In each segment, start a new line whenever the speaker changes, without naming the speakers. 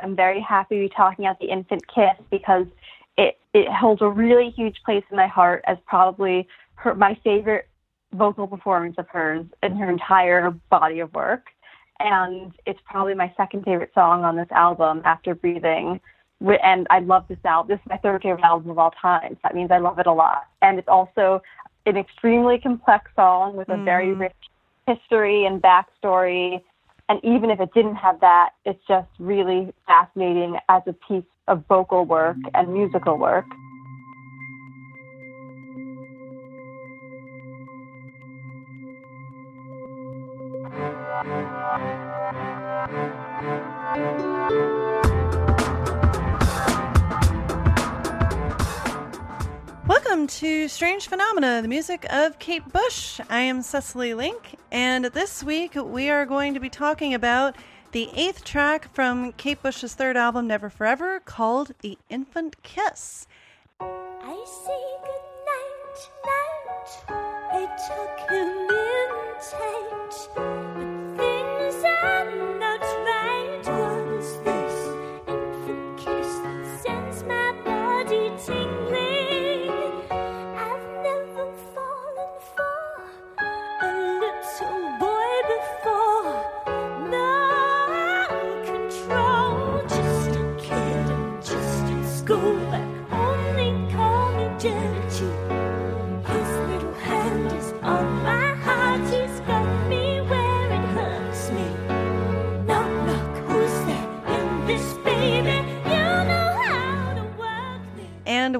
I'm very happy to be talking about the infant kiss because it, it holds a really huge place in my heart as probably her, my favorite vocal performance of hers in her entire body of work. And it's probably my second favorite song on this album after Breathing. And I love this album. This is my third favorite album of all time. So that means I love it a lot. And it's also an extremely complex song with a mm-hmm. very rich history and backstory. And even if it didn't have that, it's just really fascinating as a piece of vocal work and musical work.
Welcome to Strange Phenomena, the music of Kate Bush. I am Cecily Link, and this week we are going to be talking about the eighth track from Kate Bush's third album, Never For Ever, called The Infant Kiss. I say goodnight, night. I took him in tight.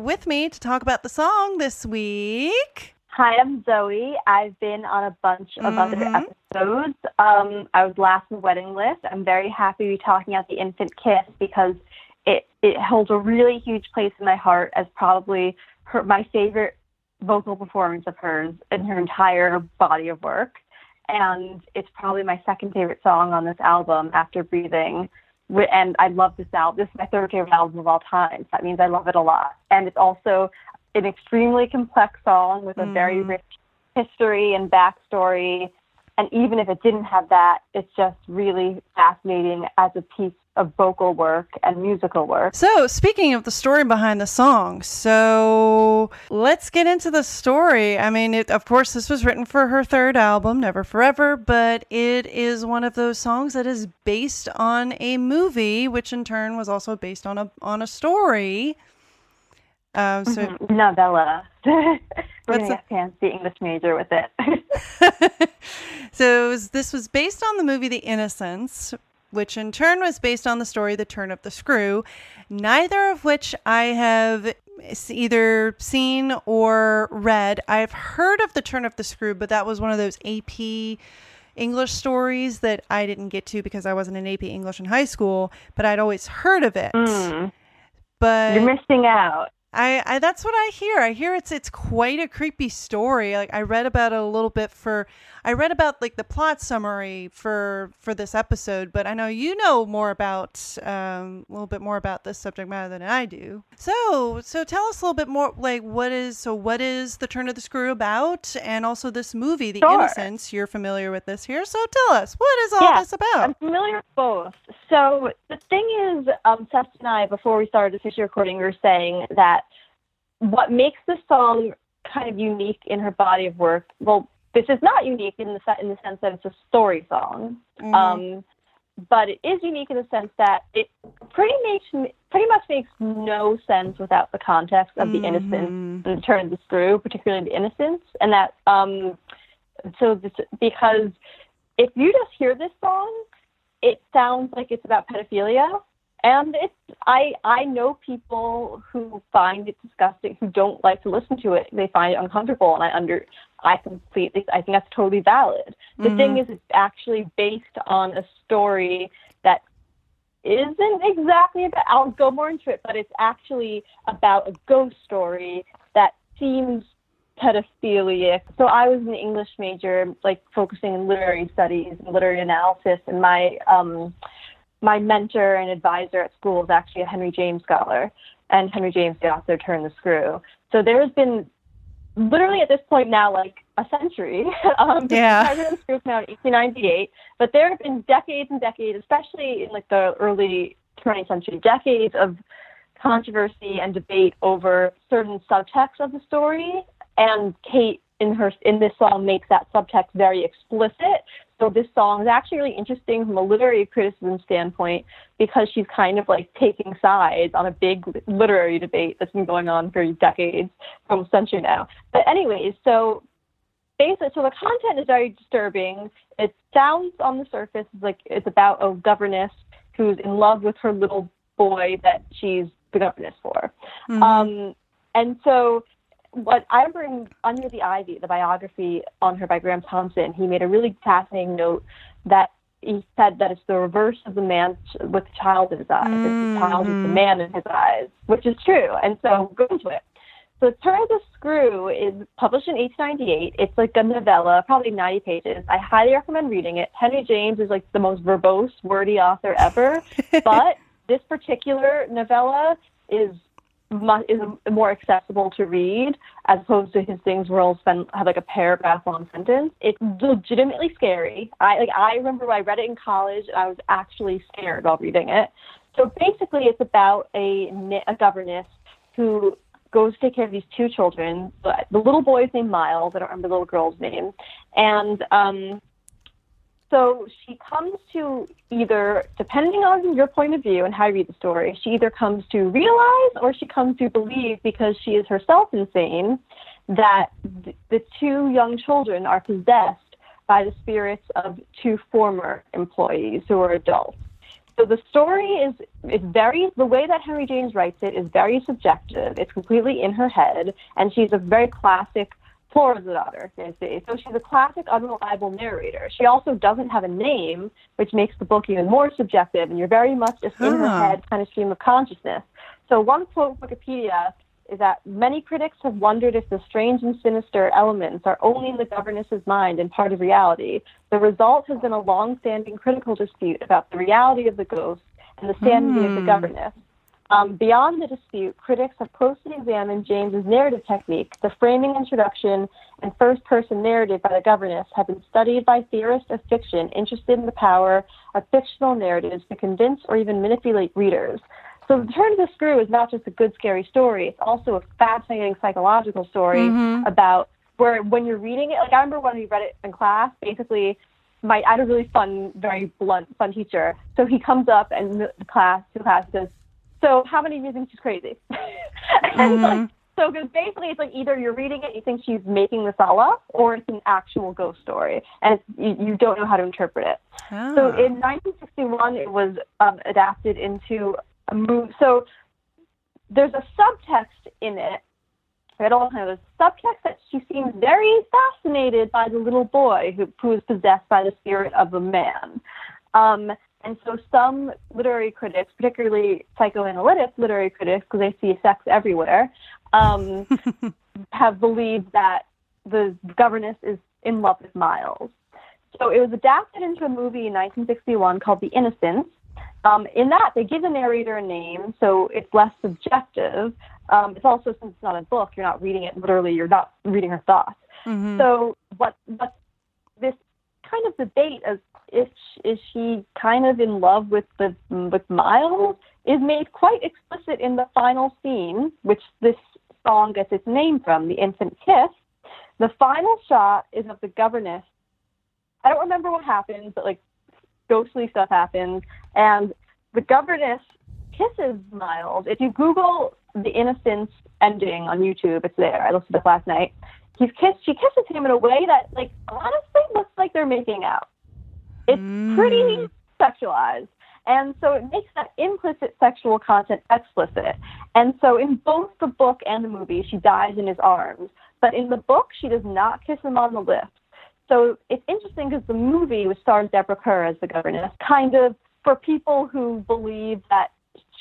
With me to talk about the song this week.
Hi, I'm Zoe. I've been on a bunch of mm-hmm. other episodes. Um, I was last in the wedding list. I'm very happy to be talking about the infant kiss because it, it holds a really huge place in my heart as probably her, my favorite vocal performance of hers in her entire body of work. And it's probably my second favorite song on this album after Breathing and I love this album. This is my third favorite album of all time. So that means I love it a lot. And it's also an extremely complex song with a mm. very rich history and backstory. And even if it didn't have that, it's just really fascinating as a piece of vocal work and musical work.
So, speaking of the story behind the song, so let's get into the story. I mean, it, of course, this was written for her third album, Never For Ever, but it is one of those songs that is based on a movie, which in turn was also based on a on a story.
Um, so mm-hmm. novella. We're gonna get fancy English major with it.
so was, this was based on the movie The Innocents, which in turn was based on the story The Turn of the Screw, neither of which I have either seen or read. I've heard of The Turn of the Screw, but that was one of those AP English stories that I didn't get to because I wasn't in AP English in high school, but I'd always heard of it. Mm.
But you're missing out.
I, I that's what I hear. I hear it's it's quite a creepy story. Like I read about it a little bit for I read about like the plot summary for for this episode, but I know you know more about um, a little bit more about this subject matter than I do. So so tell us a little bit more. Like what is so what is the turn of the screw about, and also this movie, The sure. Innocents. You're familiar with this here, so tell us what is all
yeah,
this about.
I'm familiar with both. So the thing is, um, Seth and I before we started this recording, we were saying that what makes the song kind of unique in her body of work. Well, this is not unique in the in the sense that it's a story song, mm-hmm. um, but it is unique in the sense that it pretty makes pretty much makes no sense without the context of mm-hmm. the Innocents and the turn of the screw, particularly the Innocents, and that um, so this, because if you just hear this song, it sounds like it's about pedophilia and it's I I know people who find it disgusting, who don't like to listen to it. They find it uncomfortable, and I under I completely I think that's totally valid. The mm-hmm. thing is, it's actually based on a story that isn't exactly about. I'll go more into it, but it's actually about a ghost story that seems pedophilic. So I was an English major, like focusing in literary studies and literary analysis, and my um my mentor and advisor at school is actually a Henry James scholar, and Henry James the author turned the screw. So there has been literally at this point now like a century. um, yeah. President's Screw now in 1898, but there have been decades and decades, especially in like the early 20th century, decades of controversy and debate over certain subtext of the story. And Kate in her in this song makes that subtext very explicit. So this song is actually really interesting from a literary criticism standpoint because she's kind of like taking sides on a big literary debate that's been going on for decades, almost a century now. But anyways, so basically, so the content is very disturbing. It sounds on the surface like it's about a governess who's in love with her little boy that she's the governess for. Mm-hmm. Um, and so what I remember Under the Ivy, the biography on her by Graeme Thomson, he made a really fascinating note that he said that it's the reverse of the man with the child in his eyes. Mm-hmm. It's the child with the mm-hmm. man in his eyes, which is true. And so go into it. So Turn of the Screw is published in 1898. It's like a novella, probably 90 pages. I highly recommend reading it. Henry James is like the most verbose, wordy author ever, but this particular novella is is more accessible to read as opposed to his things where he'll spend have like a paragraph long sentence. It's legitimately scary. I like I remember I read it in college and I was actually scared while reading it. So basically, it's about a a governess who goes to take care of these two children. The little boy is named Miles. I don't remember the little girl's name, and um, so she comes to either, depending on your point of view and how you read the story, she either comes to realize or she comes to believe because she is herself insane that the two young children are possessed by the spirits of two former employees who are adults. So the story is is very the way that Henry James writes it is very subjective. It's completely in her head, and she's a very classic Flora's the daughter, Nancy. So she's a classic unreliable narrator. She also doesn't have a name, which makes the book even more subjective, and you're very much just in her head kind of stream of consciousness. So one quote from Wikipedia is that many critics have wondered if the strange and sinister elements are only in the governess's mind and part of reality. The result has been a long-standing critical dispute about the reality of the ghost and the sanity mm. of the hmm. governess. Um, beyond the dispute, critics have closely examined James's narrative technique. The framing introduction and first person narrative by the governess have been studied by theorists of fiction interested in the power of fictional narratives to convince or even manipulate readers. So, The Turn of the Screw is not just a good, scary story, it's also a fascinating psychological story mm-hmm. about where when you're reading it, like I remember when we read it in class, basically, my I had a really fun, very blunt, fun teacher. So he comes up and the class, to class says, so how many of you think she's crazy? and mm-hmm. like, so because basically it's like either you're reading it, you think she's making this all up, or it's an actual ghost story, and you, you don't know how to interpret it. Oh. So in 1961, it was um, adapted into a movie. So there's a subtext in it. At all times, a subtext that she seems very fascinated by the little boy who, who is possessed by the spirit of a man. Um, and so some literary critics, particularly psychoanalytic literary critics, because they see sex everywhere, um, have believed that the governess is in love with Miles. So it was adapted into a movie in 1961 called The Innocents. Um, in that, they give the narrator a name, so it's less subjective. Um, it's also, since it's not a book, you're not reading it literally, you're not reading her thoughts. Mm-hmm. So what, what this kind of debate as if is she kind of in love with the with Miles is made quite explicit in the final scene, which this song gets its name from, the infant kiss. The final shot is of the governess. I don't remember what happens, but like ghostly stuff happens, and the governess kisses Miles. If you Google the Innocents ending on YouTube, it's there. I listened to it last night. He's kissed. She kisses him in a way that, like, looks like they're making out. It's mm. pretty sexualized. And so it makes that implicit sexual content explicit. And so in both the book and the movie, she dies in his arms. But in the book, she does not kiss him on the lips. So it's interesting because the movie, which stars Deborah Kerr as the governess, kind of for people who believe that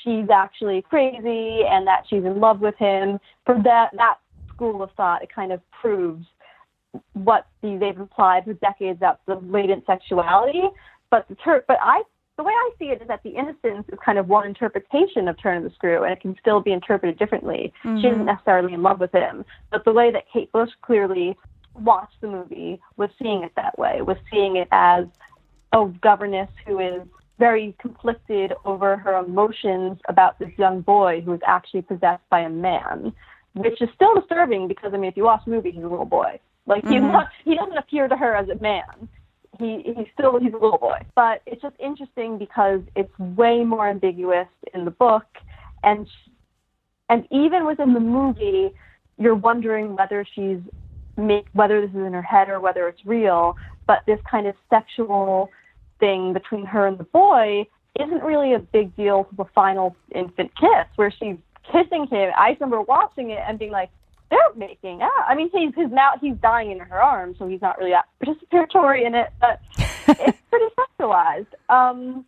she's actually crazy and that she's in love with him, for that that school of thought, it kind of proves what the, they've implied for decades about the latent sexuality. But the ter- but I the way I see it is that the Innocents is kind of one interpretation of Turn of the Screw, and it can still be interpreted differently. Mm-hmm. She isn't mm-hmm. necessarily in love with him, but the way that Kate Bush clearly watched the movie was seeing it that way, was seeing it as a governess who is very conflicted over her emotions about this young boy who is actually possessed by a man, which is still disturbing because I mean, if you watch the movie, he's a little boy. Like he's
Mhm.
not, he doesn't appear to her as a man. He he's still he's a little boy. But it's just interesting because it's way more ambiguous in the book, and and even within the movie, you're wondering whether she's make whether this is in her head or whether it's real. But this kind of sexual thing between her and the boy isn't really a big deal to the final infant kiss, where she's kissing him. I remember watching it and being like, they're making out. I mean, he's his now he's dying in her arms, so he's not really that participatory in it, but it's pretty sexualized. Um,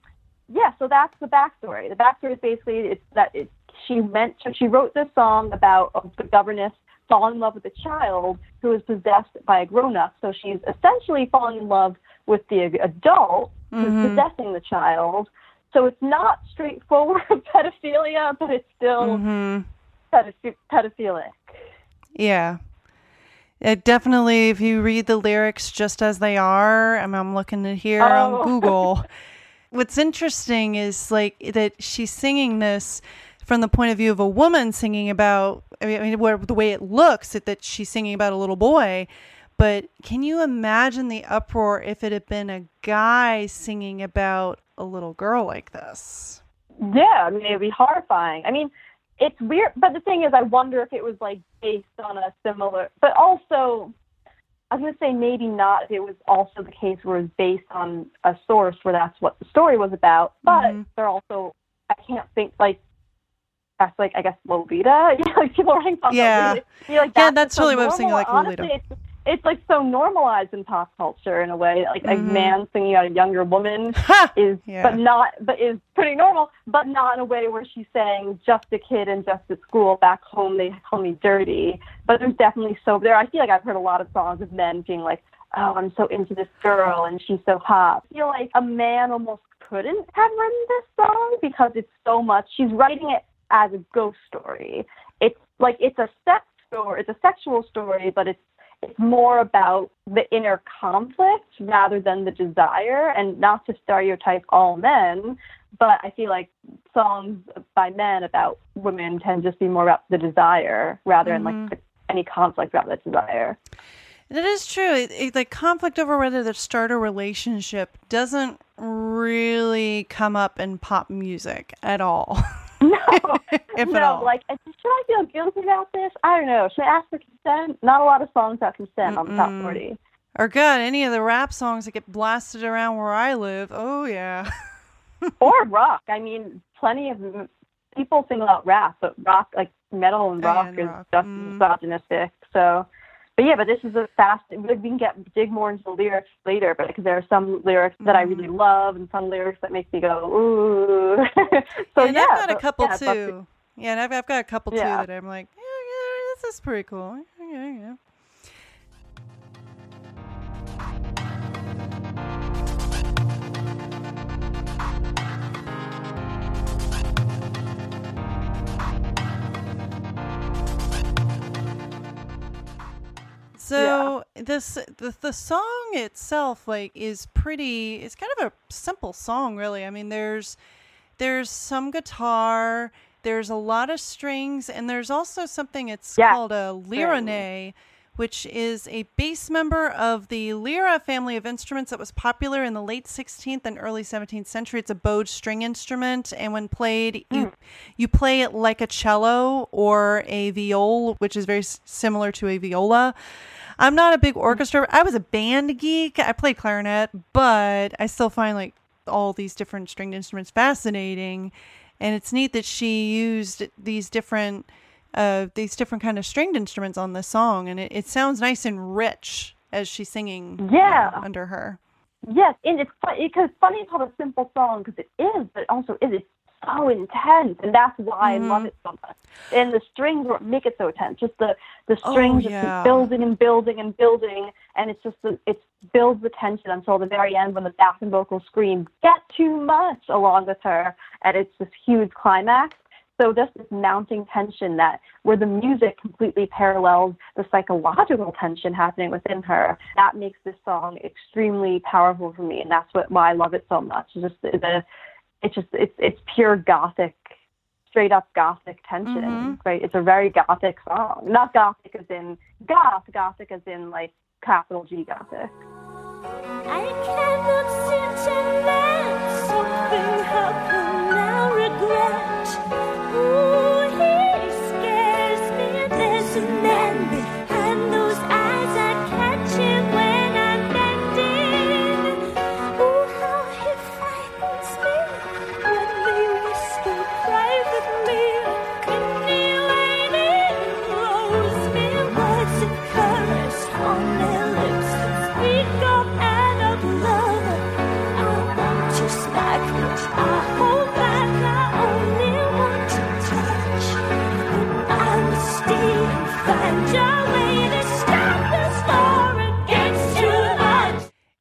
yeah, so that's the backstory. The backstory is basically it's that it, she meant to, she wrote this song about the governess falling in love with a child who is possessed by a grown up. So she's essentially falling in love with the adult who's
Mhm.
possessing the child. So it's not straightforward pedophilia, but it's still
Mhm.
pedoph- pedophilic.
Yeah. It definitely, if you read the lyrics just as they are, I mean, I'm looking at here
Oh.
on Google. What's interesting is like that she's singing this from the point of view of a woman singing about, I mean, I mean where, the way it looks, that, that she's singing about a little boy. But can you imagine the uproar if it had been a guy singing about a little girl like this?
Yeah, I mean, it'd be horrifying. I mean, it's weird, but the thing is, I wonder if it was like based on a similar, but also, I was gonna say maybe not if it was also the case where it's based on a source where that's what the story was about. But
Mhm.
they're also, I can't think like that's like I guess Lolita. You know, like people writing songs
Yeah.
Like,
Yeah,
that's
really what I was thinking,
normal.
like
Honestly,
Lolita.
It's, it's like so normalized in pop culture in a way, like a
Mhm.
man singing about a younger woman is
Yeah.
but not but is pretty normal, but not in a way where she's saying just a kid and just at school back home they call me dirty. But there's definitely so there I feel like I've heard a lot of songs of men being like, Oh, I'm so into this girl and she's so hot. I feel like a man almost couldn't have written this song because it's so much she's writing it as a ghost story. It's like it's a sex story it's a sexual story, but it's it's more about the inner conflict rather than the desire and not to stereotype all men but i feel like songs by men about women tend to just be more about the desire rather than
Mhm.
like the, any conflict about the desire
That is true. It, it, like conflict over whether to start a relationship doesn't really come up in pop music at all.
no
If
no
all.
like should i feel guilty about this i don't know should i ask for consent not a lot of songs about consent on the top 40
or God, any of the rap songs that get blasted around where I live. Oh yeah.
or rock i mean plenty of people sing about rap but rock like metal and rock
And
is
rock,
just
mm.
misogynistic so but yeah but this is a fast we can get dig more into the lyrics later but because there are some lyrics that i really
Mm.
love and some lyrics that make me go ooh so
and
yeah
I've got a couple
yeah,
too. Yeah, and I've, I've got a couple too that I'm like, yeah, yeah, this is pretty cool. Yeah, yeah. So this the, the song itself like is pretty it's kind of a simple song really. I mean there's there's some guitar, there's a lot of strings and there's also something it's
Yeah,
called a lirone which is a bass member of the lira family of instruments that was popular in the late 16th and early 17th century. It's a bowed string instrument, and when played, you mm-hmm. you play it like a cello or a viol, which is very s- similar to a viola. I'm not a big mm-hmm. orchestra. I was a band geek. I played clarinet, but I still find like all these different stringed instruments fascinating. And it's neat that she used these different uh, these different kind of stringed instruments on this song, and it, it sounds nice and rich as she's singing. uh,
Yeah.
under her.
Yes, and it's funny because it's funny it's called a simple song because it is, but also is it's so intense, and that's why I love
Mhm.
it so much. And the strings make it so intense, just the the
Oh,
strings just
yeah.
keep building and building and building, and it's just it builds the tension until the very end when the backing vocals scream "Get too much" along with her, and it's this huge climax. So just this mounting tension that where the music completely parallels the psychological tension happening within her, that makes this song extremely powerful for me, and that's what why I love it so much. It's just the, it's just it's it's pure gothic, straight up gothic tension,
Mhm.
right? It's a very gothic song, not gothic as in goth, gothic as in like capital G gothic.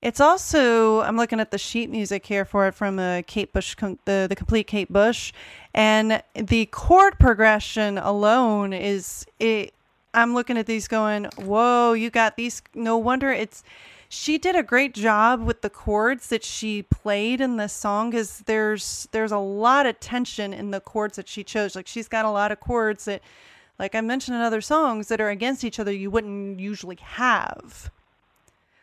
It's also I'm looking at the sheet music here for it from uh, Kate Bush, the the complete Kate Bush, and the chord progression alone is it. I'm looking at these going, whoa! You got these. No wonder it's. She did a great job with the chords that she played in this song. Because there's there's a lot of tension in the chords that she chose. Like she's got a lot of chords that, like I mentioned in other songs, that are against each other. You wouldn't usually have.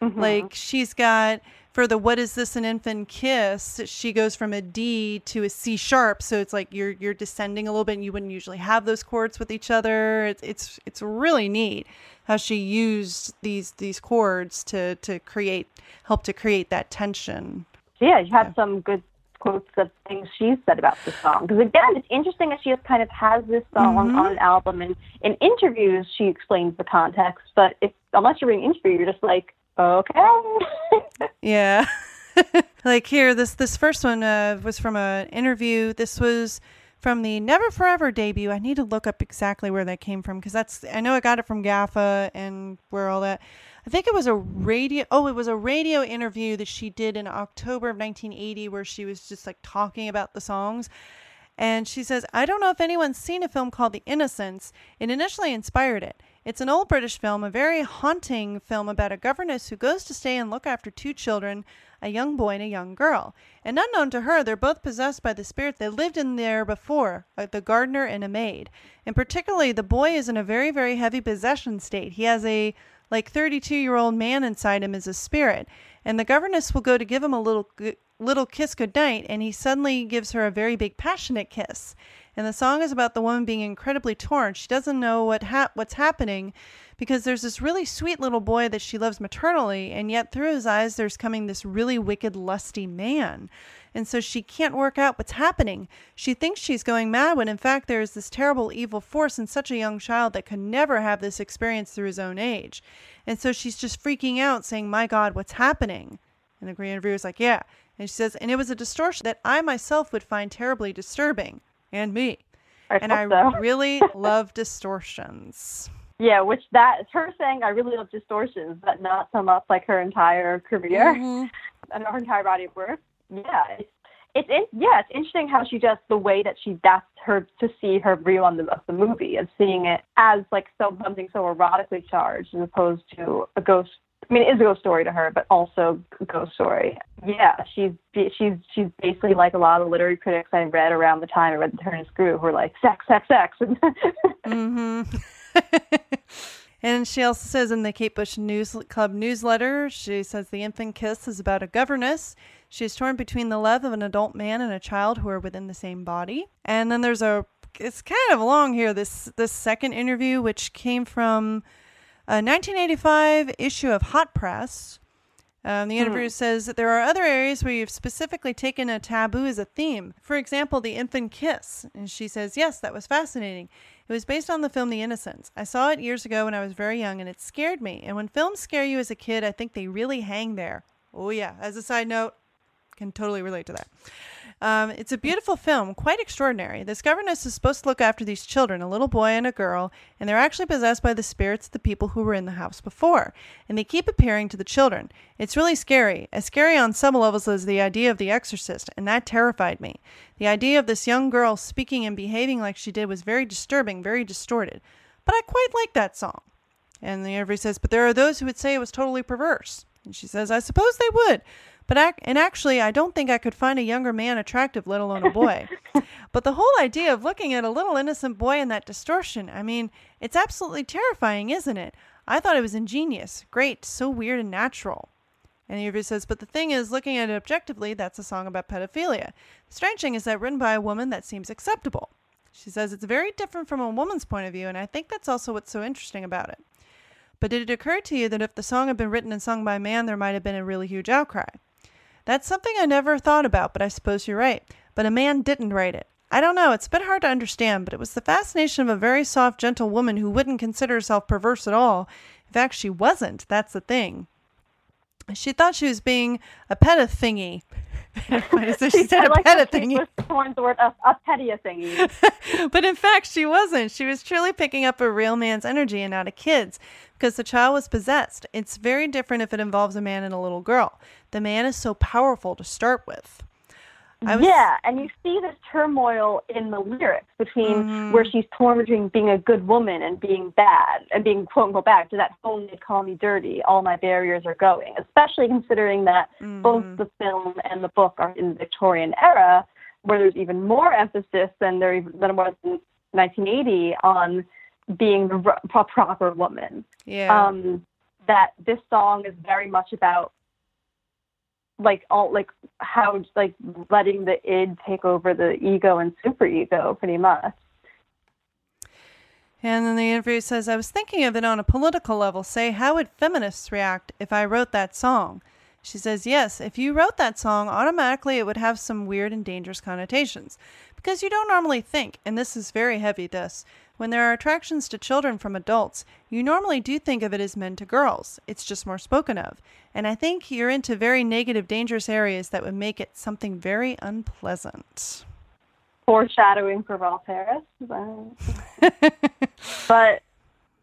Mm-hmm. Like she's got for the what is this an infant kiss? She goes from a D to a C sharp, so it's like you're you're descending a little bit. and You wouldn't usually have those chords with each other. It's it's it's really neat how she used these these chords to to create help to create that tension.
Yeah, you have some good quotes of things she's said about the song. Because again, it's interesting that she just kind of has this song
Mhm.
on an album, and in interviews she explains the context. But if unless you're reading an interview, you're just like, okay.
Yeah. like here, this this first one uh, was from an interview. This was from the Never For Ever debut. I need to look up exactly where that came from because that's I know I got it from Gaffa and where all that. I think it was a radio. Oh, it was a radio interview that she did in October of 1980, where she was just like talking about the songs. And she says, I don't know if anyone's seen a film called The Innocents. It initially inspired it. It's an old British film, a very haunting film about a governess who goes to stay and look after two children, a young boy and a young girl. And unknown to her, they're both possessed by the spirit that lived in there before, uh, the gardener and a maid. And particularly, the boy is in a very, very heavy possession state. He has a like 32 year old man inside him is a spirit. And the governess will go to give him a little little kiss goodnight, and he suddenly gives her a very big passionate kiss. And the song is about the woman being incredibly torn. She doesn't know what hap- what's happening because there's this really sweet little boy that she loves maternally, and yet through his eyes there's coming this really wicked, lusty man. And so she can't work out what's happening. She thinks she's going mad when in fact there is this terrible evil force in such a young child that could never have this experience through his own age. And so she's just freaking out, saying, My God, what's happening? And the Korean interviewer's like, Yeah. And she says, And it was a distortion that I myself would find terribly disturbing. And me.
I
And I
so.
really love distortions.
Yeah, which that is her saying I really love distortions, but not sum up like her entire career
Mhm.
and her entire body of work. Yeah, it's it's in, yeah, it's interesting how she just the way that she that's her to see her view on the of the movie and seeing it as like so something so erotically charged as opposed to a ghost. I mean, it is a ghost story to her, but also ghost story. Yeah, she's she's she's basically like a lot of literary critics I read around the time I read The Turn and Screw, who were like sex, sex, sex.
mm-hmm. and she also says in the Kate Bush News Club newsletter, she says the infant kiss is about a governess. She is torn between the love of an adult man and a child who are within the same body. And then there's a it's kind of long here this this second interview which came from a 1985 issue of Hot Press. Um, the interviewer says that there are other areas where you've specifically taken a taboo as a theme. For example, the infant kiss. And she says, Yes, that was fascinating. It was based on the film The Innocents. I saw it years ago when I was very young and it scared me. And when films scare you as a kid, I think they really hang there. Oh, yeah. As a side note, can totally relate to that. Um, it's a beautiful film, quite extraordinary. This governess is supposed to look after these children, a little boy and a girl, and they're actually possessed by the spirits of the people who were in the house before. And they keep appearing to the children. It's really scary, as scary on some levels as the idea of The Exorcist, and that terrified me. The idea of this young girl speaking and behaving like she did was very disturbing, very distorted. But I quite like that song. And the interview says, But there are those who would say it was totally perverse. And she says, I suppose they would. But ac- and actually, I don't think I could find a younger man attractive, let alone a boy. but the whole idea of looking at a little innocent boy in that distortion, I mean, it's absolutely terrifying, isn't it? I thought it was ingenious, great, so weird and natural. And the interview says, but the thing is, looking at it objectively, that's a song about pedophilia. The strange thing is that written by a woman that seems acceptable. She says it's very different from a woman's point of view, and I think that's also what's so interesting about it. But did it occur to you that if the song had been written and sung by a man, there might have been a really huge outcry? That's something I never thought about, but I suppose you're right. But a man didn't write it. I don't know, it's a bit hard to understand, but it was the fascination of a very soft, gentle woman who wouldn't consider herself perverse at all. In fact, she wasn't. That's the thing. She thought she was being a peta thingy. so she said
I
a
like she
thingy.
the word a, a petty thingy.
but in fact, she wasn't. She was truly picking up a real man's energy and not a kid's because the child was possessed. It's very different if it involves a man and a little girl. The man is so powerful to start with. Was-
yeah, and you see this turmoil in the lyrics between
Mhm.
where she's torn between being a good woman and being bad, and being quote unquote bad. To that home they call me dirty. All my barriers are going. Especially considering that both
Mhm.
the film and the book are in the Victorian era, where there's even more emphasis than there even than was in 1980 on being the r- proper woman.
Yeah.
um, that this song is very much about like all like how like letting the id take over the ego and superego pretty much
And then the interview says, I was thinking of it on a political level. Say, how would feminists react if I wrote that song? She says, Yes, if you wrote that song, automatically it would have some weird and dangerous connotations. Because you don't normally think, and this is very heavy, this, when there are attractions to children from adults, you normally do think of it as men to girls. It's just more spoken of. And I think you're into very negative, dangerous areas that would make it something very unpleasant.
foreshadowing for Harris but but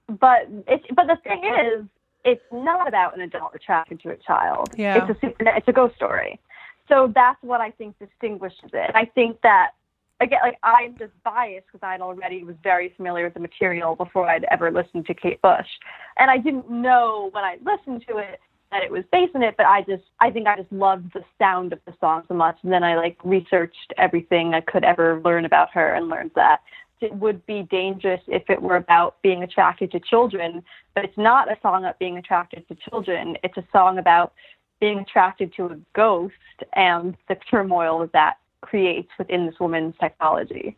but it's but the thing is it's not about an adult attracted to a child
Yeah.
it's a super it's a ghost story so that's what I think distinguishes it I think that again like I'm just biased because I'd already was very familiar with the material before I'd ever listened to Kate Bush and I didn't know when I listened to it that it was based on it, but I just I think I just loved the sound of the song so much, and then I like researched everything I could ever learn about her and learned that it would be dangerous if it were about being attracted to children, but it's not a song about being attracted to children. It's a song about being attracted to a ghost and the turmoil that creates within this woman's psychology.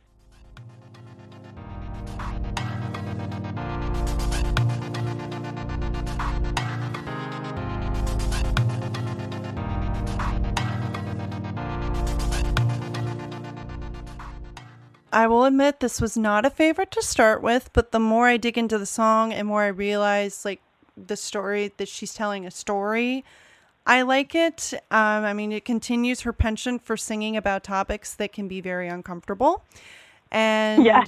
I will admit this was not a favorite to start with, but the more I dig into the song and more I realize like the story that she's telling a story, I like it. Um, I mean, it continues her penchant for singing about topics that can be very uncomfortable, and
Yeah.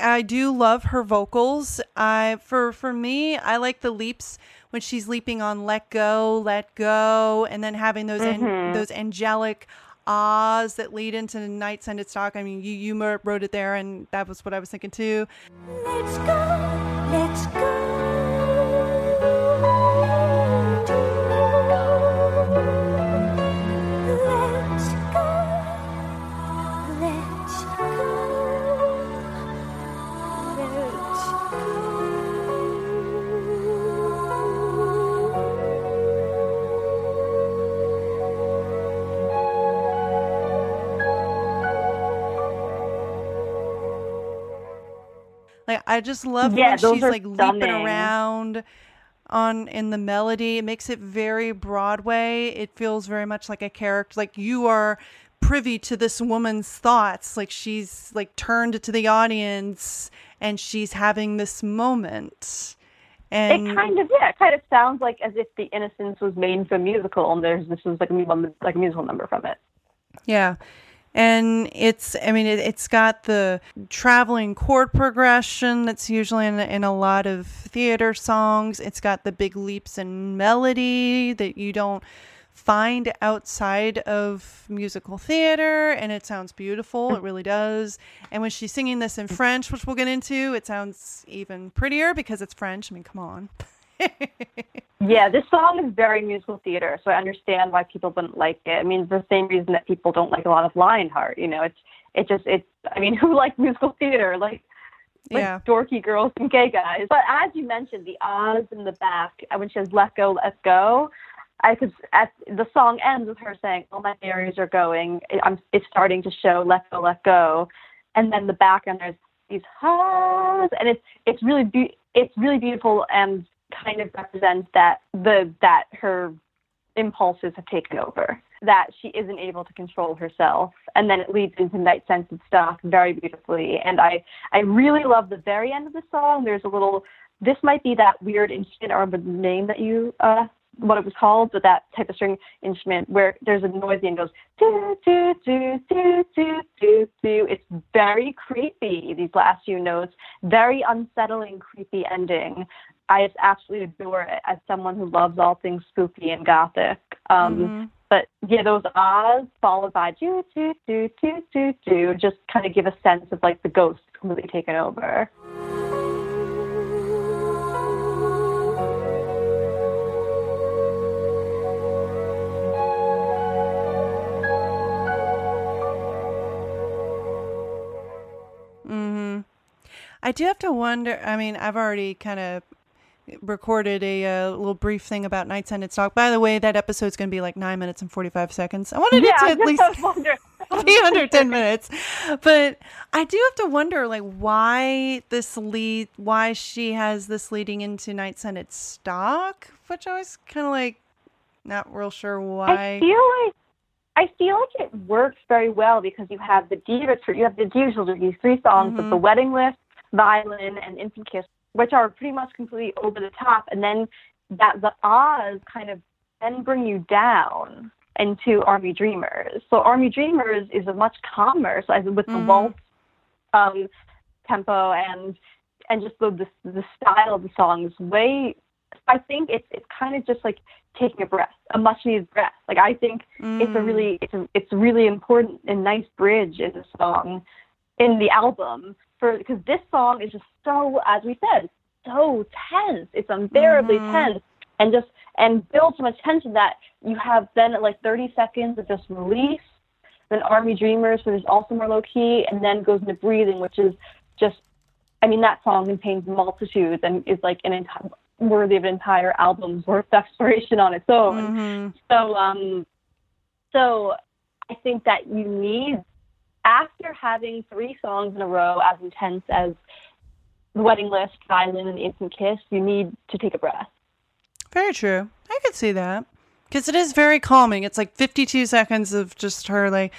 I do love her vocals. I for for me, I like the leaps when she's leaping on "Let Go, Let Go," and then having those an,
Mhm.
those angelic ahs that lead into the Night Scented Stock. I mean, you you wrote it there, and that was what I was thinking too.
Let's go, let's go.
I just love
Yeah,
when she's like leaping around on in the melody. It makes it very Broadway. It feels very much like a character like you are privy to this woman's thoughts. Like she's like turned to the audience and she's having this moment. And
it kind of yeah, it kind of sounds like as if The Innocents was made into a musical, and there's this was like a like a musical number from it.
Yeah. And it's i mean it, it's got the traveling chord progression that's usually in, in a lot of theater songs. It's got the big leaps in melody that you don't find outside of musical theater and it sounds beautiful. It really does. And when she's singing this in french which we'll get into it sounds even prettier because it's french. I mean come on
Yeah, this song is very musical theater, so I understand why people wouldn't like it. I mean, it's the same reason that people don't like a lot of Lionheart. You know, it's it just it's. I mean, who likes musical theater? Like, like
Yeah.
dorky girls and gay guys. But as you mentioned, the Oz in the back uh, when she says "Let go, let go," I could. At the song ends with her saying, "All my berries are going." I'm. It's starting to show "Let go, let go," and then the background there's these Oz, and it's it's really be- it's really beautiful and kind of represents that the that her impulses have taken over that she isn't able to control herself and then it leads into night scented Stock very beautifully. And i i really love the very end of the song. There's a little this might be that weird instrument or the name that you uh what it was called but that type of string instrument where there's a noise and goes do do do do do do do. It's very creepy these last few notes. Very unsettling creepy ending I just absolutely adore it as someone who loves all things spooky and gothic. Um,
Mhm.
But yeah, those ahs followed by do do do do do do just kind of give a sense of like the ghost completely taken over.
hmm I do have to wonder. I mean, I've already kind of recorded a uh, little brief thing about Night Scented Stock. By the way, that episode's going to be like nine minutes and 45 seconds. I wanted
yeah,
it to at least be under 10 minutes. But I do have to wonder, like, why this lead, why she has this leading into Night Scented Stock, which I was kind of like not real sure why.
I feel like I feel like it works very well because you have the diva you have the trilogy, these three songs with the wedding list, violin, and infant kiss, which are pretty much completely over the top, and then that the Oz kind of then bring you down into Army Dreamers. So Army Dreamers is a much calmer, so with the
Mhm.
waltz um, tempo and and just the, the the style of the song is way. I think it's it's kind of just like taking a breath, a much needed breath. Like I think it's a
Mm.
really it's a, it's really important and nice bridge in the song, in the album for because this song is just so as we said so tense. It's unbearably
Mhm.
tense and just and builds so much tension that you have then like 30 seconds of just release. Then Army Dreamers, which is also more low key, and then goes into Breathing, which is just I mean that song contains multitudes and is like an entire worthy of an entire album's worth of exploration on its own.
Mhm.
So, um, so I think that you need, after having three songs in a row as intense as the wedding list, violin, and the infant kiss, you need to take a breath.
Very true. I could see that. Because it is very calming. It's like 52 seconds of just her, like,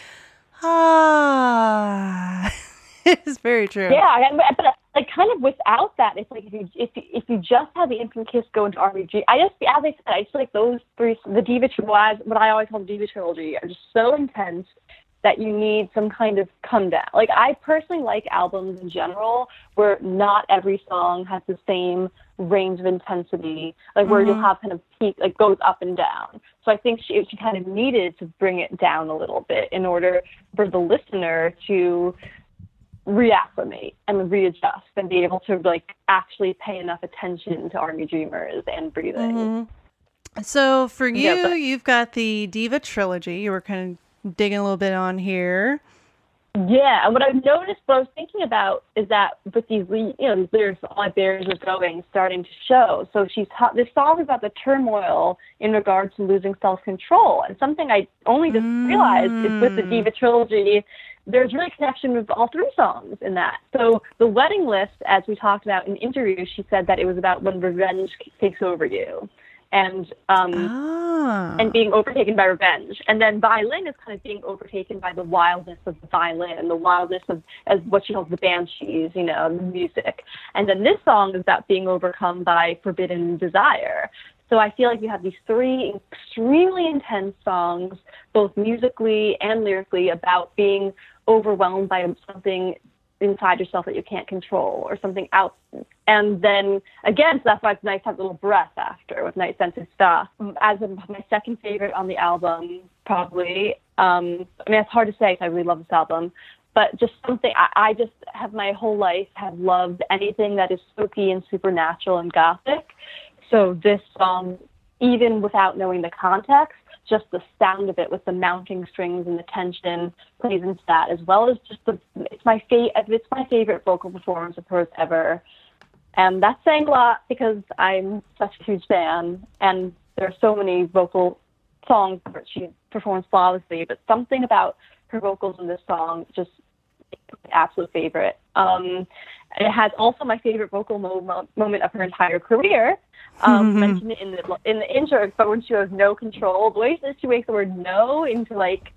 ah. it's very true.
Yeah, but like kind of without that, it's like if you if you, if you just have the infant kiss go into RPG, I just as I said, I just feel like those three, the Diva trilogy, what I, what I always call the Diva trilogy, are just so intense that you need some kind of come down. Like I personally like albums in general where not every song has the same range of intensity, like where you'll have kind of peak, like goes up and down. So I think she she kind of needed to bring it down a little bit in order for the listener to reacclimate and readjust and be able to like actually pay enough attention to Army Dreamers and breathing.
Mhm. So for you,
Yeah, but-
you've got the Diva trilogy. You were kind of digging a little bit on here.
Yeah, and what I've noticed, what I was thinking about, is that with these, you know, these lyrics, all my barriers are going, starting to show. So she's this song is about the turmoil in regard to losing self-control, and something I only just realized is with the
Mm.
Diva trilogy. There's really a connection with all three songs in that. So the wedding list, as we talked about in interviews, she said that it was about when revenge takes over you, and um,
Ah.
and being overtaken by revenge. And then violin is kind of being overtaken by the wildness of the violin and the wildness of as what she calls the banshees, you know, the music. And then this song is about being overcome by forbidden desire. So I feel like you have these three extremely intense songs, both musically and lyrically, about being overwhelmed by something inside yourself that you can't control or something out. And then again, so that's why it's nice to have a little breath after with Night Scented Stock. As a, my second favorite on the album, probably. Um, I mean, it's hard to say because I really love this album. But just something I, I just have my whole life have loved anything that is spooky and supernatural and gothic. So this song, even without knowing the context, just the sound of it with the mounting strings and the tension plays into that, as well as just the it's my fa- it's my favorite vocal performance of hers ever, and that's saying a lot because I'm such a huge fan, and there are so many vocal songs that she performs flawlessly, but something about her vocals in this song just absolute favorite. Um, it has also my favorite vocal mo- moment of her entire career. Um,
Mhm.
Mentioned it in the in the intro, but when she has no control, the way that she makes the word "no" into like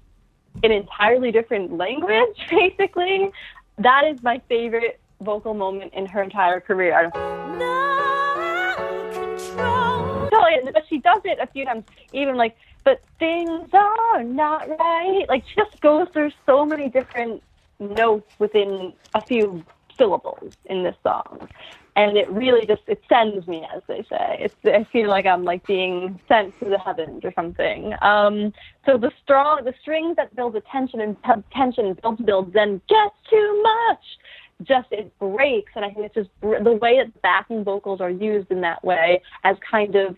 an entirely different language, basically, that is my favorite vocal moment in her entire career.
No control.
tell you, but she does it a few times, even like, but things are not right. Like she just goes through so many different notes within a few syllables in this song. And it really just it sends me, as they say. It's I feel like I'm like being sent to the heavens or something. Um, so the strong, the strings that build the tension and t- tension builds builds, then gets too much. Just it breaks, and I think it's just br- the way that backing vocals are used in that way as kind of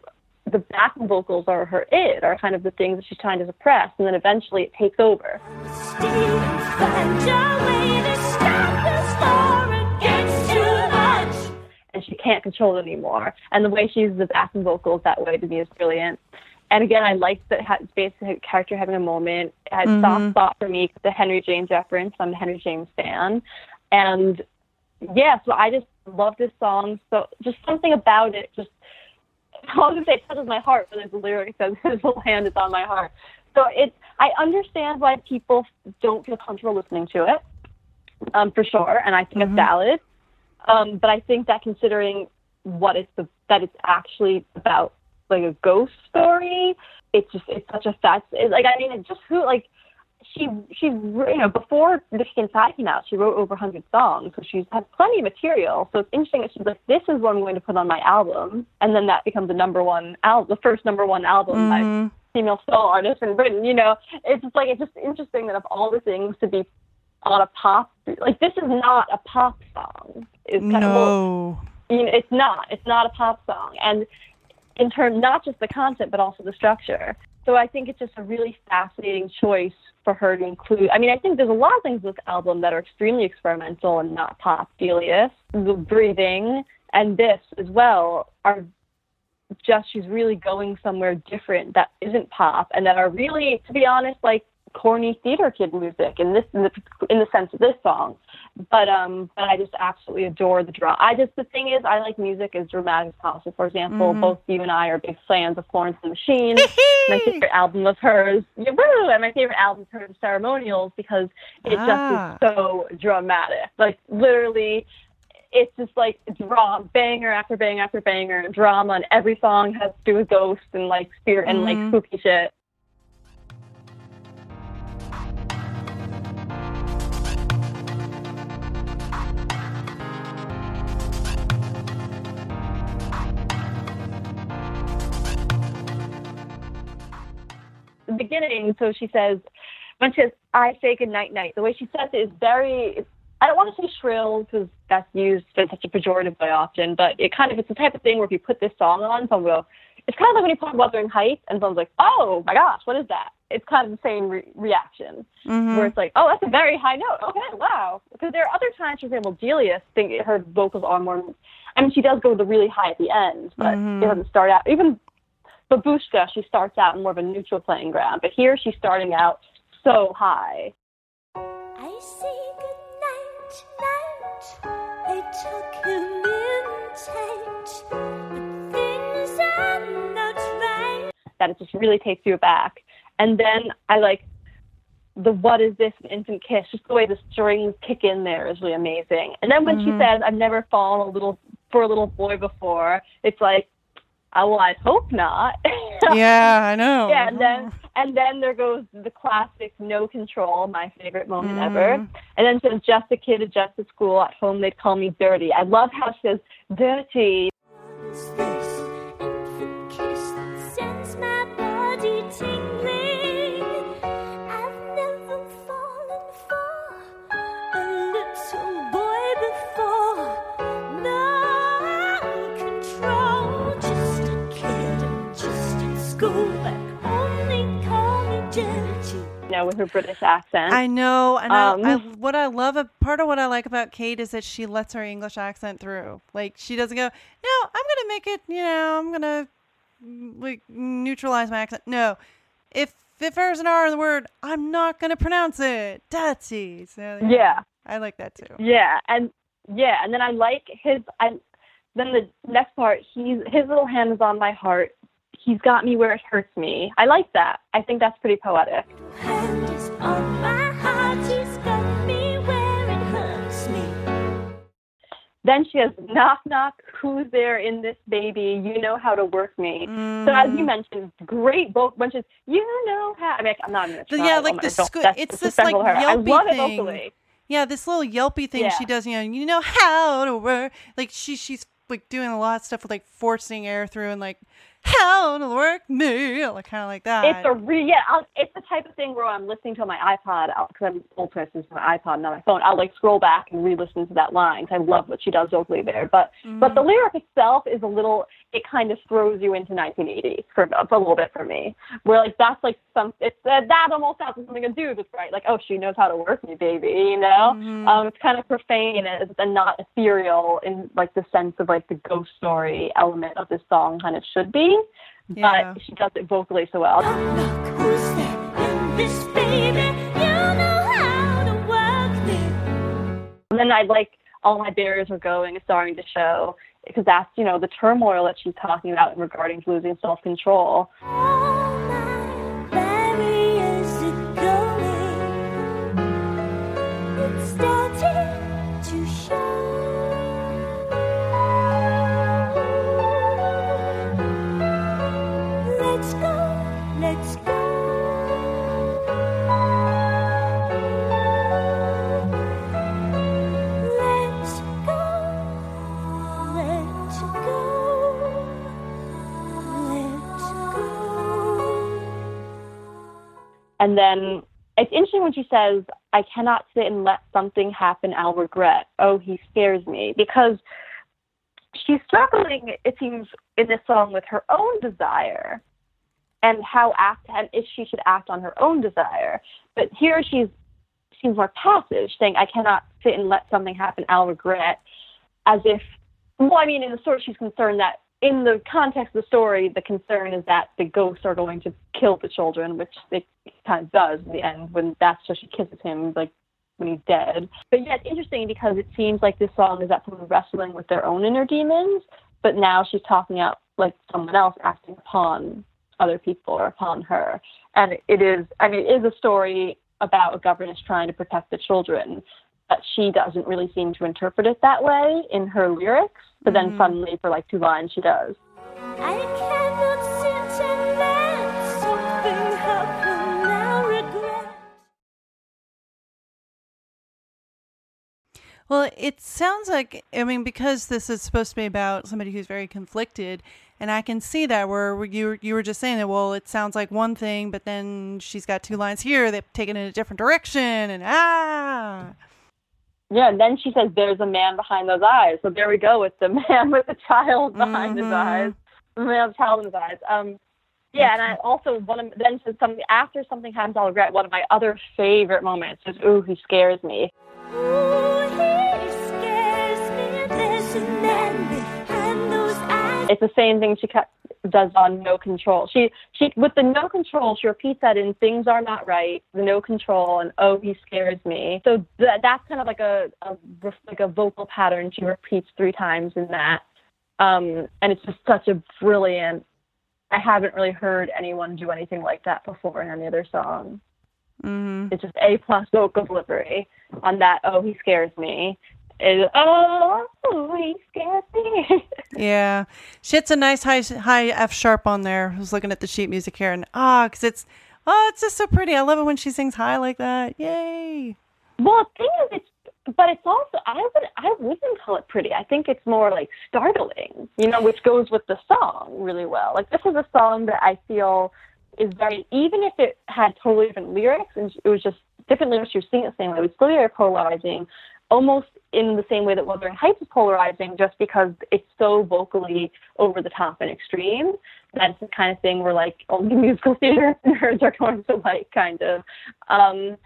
the backing vocals are her it, are kind of the things that she's trying to suppress, and then eventually it takes over.
And find your way to stop the storm. It's too much.
and she can't control it anymore. And the way she uses the backing vocals that way to me is brilliant. And again, I like that ha- it's basically character having a moment. It had soft mm-hmm. spot for me, the Henry James reference. I'm a Henry James fan, and yeah, so I just love this song. So just something about it, just I was gonna say it touches my heart, but the lyric says his whole hand is on my heart. So it's I understand why people don't feel comfortable listening to it, um, for sure, and I think it's valid. Um, but I think that considering what it's the, that it's actually about, like a ghost story, it's just it's such a fast. It's like I mean, it just who like she she you know before Kick Inside came out, she wrote over 100 songs, so she's had plenty of material. So it's interesting that she's like, this is what I'm going to put on my album, and then that becomes the number one album, the first number one album by
Mhm.
female soul artist in Britain. You know, it's just like it's just interesting that of all the things to be on a pop, like this is not a pop song. It's kind of well,
No.
you know, it's not. It's not a pop song, and in terms not just the content but also the structure. So I think it's just a really fascinating choice for her to include. I mean, I think there's a lot of things with this album that are extremely experimental and not pop. Delius, the breathing, and this as well are just she's really going somewhere different that isn't pop and that are really, to be honest, like corny theater kid music in this in the, in the sense of this song. But um, but I just absolutely adore the drum. I just the thing is, I like music as dramatic as possible. For example, both you and I are big fans of Florence and the Machine. my favorite album of hers, and my favorite album of hers is Ceremonials because it
Ah.
just is so dramatic. Like literally, it's just like drama, banger after banger after banger, drama, and every song has to do with ghosts and like spirit and like
Mhm.
spooky shit. The beginning, so she says, when she says, I say good night night, the way she says it is very, I don't want to say shrill because that's used in such a pejorative way often, but it kind of, it's the type of thing where if you put this song on, someone will, it's kind of like when you put Wuthering Heights and someone's like, oh my gosh, what is that? It's kind of the same re- reaction
Mhm.
where it's like, oh, that's a very high note. Okay, wow. Because there are other times, for example, Delius, think her vocals are more. I mean, she does go to the really high at the end, but
Mhm.
it doesn't start out. Even Babushka, she starts out in more of a neutral playing ground, but here she's starting out so high.
I say good night, night. I tuck him in tight, but things are not right.
that it just really takes you back. And then I like the what is this infant kiss? Just the way the strings kick in there is really amazing. And then when she
Mhm.
says, "I've never fallen a little for a little boy before," it's like oh, well, I hope not.
yeah, I know.
Yeah, and then and then there goes the classic no control, my favorite moment ever.
Mhm.
And then says just a kid, at just at school, at home they'd call me dirty. I love how she says dirty.
What's
know, with her British accent.
I know, and
Um,
I, I, what I love, a part of what I like about Kate is that she lets her English accent through. Like she doesn't go, no, I'm gonna make it. You know, I'm gonna like neutralize my accent. No, if if there's an R in the word, I'm not gonna pronounce it. Dirty. So
yeah.
I like that too.
Yeah, and yeah, and then I like his. I then the next part. He's his little hand is on my heart. He's got me where it hurts me. I like that. I think that's pretty poetic.
Hand is on my heart, he's got me where it hurts me.
Then she has knock knock. Who's there in this baby? You know how to work me. So as you
Mm.
mentioned, great. When she's, you know how. I mean, I'm not try.
yeah, like the squ-
that's
it's this, like,
to her. I
yelpy
love it
thing. Yeah, this little yelpy thing she does, you know, you know how to work. Like she she's like doing a lot of stuff with like forcing air through and like how to work me, like kind of like that.
It's a re yeah. I'll, it's the type of thing where I'm listening to my iPod uh, because I'm old person, it's my iPod, not my phone. I'll like scroll back and re-listen to that line 'cause I love what she does vocally there. But but the mm-hmm. lyric itself is a little. It kind of throws you into 1980 for, for a little bit for me. Where like that's like some. It's uh, that almost sounds like something a dude was right. Like oh she knows how to work me, baby. You know.
Mhm.
Um, it's kind of profane and, and not ethereal in like the sense of like the ghost story element of this song kind of should be.
Yeah.
But she does it vocally so well.
Knock, knock, who's there in this baby? You know how to work me.
And then I like all my barriers are going and starting to show because that's you know the turmoil that she's talking about regarding losing self control. And then it's interesting when she says, "I cannot sit and let something happen I'll regret." Oh, he scares me because she's struggling. It seems in this song with her own desire and how act and if she should act on her own desire. But here she's seems more passive, saying, "I cannot sit and let something happen I'll regret," as if. Well, I mean, in the story, she's concerned that in the context of the story, the concern is that the ghosts are going to kill the children, which it kind of does in the end when that's just she kisses him like when he's dead. But yeah, it's interesting because it seems like this song is that someone wrestling with their own inner demons, but now she's talking out like someone else acting upon other people or upon her. And it is, I mean, it is a story about a governess trying to protect the children, but she doesn't really seem to interpret it that way in her lyrics. But then
Mhm.
suddenly, for like two lines, she does.
I cannot sit and let something happen I regret.
Well, it sounds like I mean because this is supposed to be about somebody who's very conflicted, and I can see that where you you were just saying that. Well, it sounds like one thing, but then she's got two lines here that take it in a different direction, and ah,
Yeah, and then she says, "There's a man behind those eyes." So there we go with the man with the child behind his
Mhm.
eyes, the man with the child in his eyes. Um, yeah, and I also one of then says something after something happens, I'll regret. One of my other favorite moments is, "Ooh, he scares me."
Ooh,
It's the same thing she does on No Control. She she with the No Control, she repeats that in Things Are Not Right, the No Control, and Oh, he scares me. So th- that's kind of like a, a like a vocal pattern she repeats three times in that, um, and it's just such a brilliant. I haven't really heard anyone do anything like that before in any other song.
mm-hmm.
It's just A plus vocal delivery on that. Oh, he scares me. Is oh he scares me.
Yeah, she hits a nice high high F sharp on there. I was looking at the sheet music here, and ah, because it's oh, it's just so pretty. I love it when she sings high like that. Yay!
well, the thing is, it's but it's also I would I wouldn't call it pretty. I think it's more like startling, you know, which goes with the song really well. Like this is a song that I feel is very even if it had totally different lyrics and it was just different lyrics. You're singing it the same way. It was still very polarizing, almost in the same way that Wuthering Heights is polarizing, just because it's so vocally over the top and extreme. That's the kind of thing where like only musical theater nerds are going to like, kind of. Um,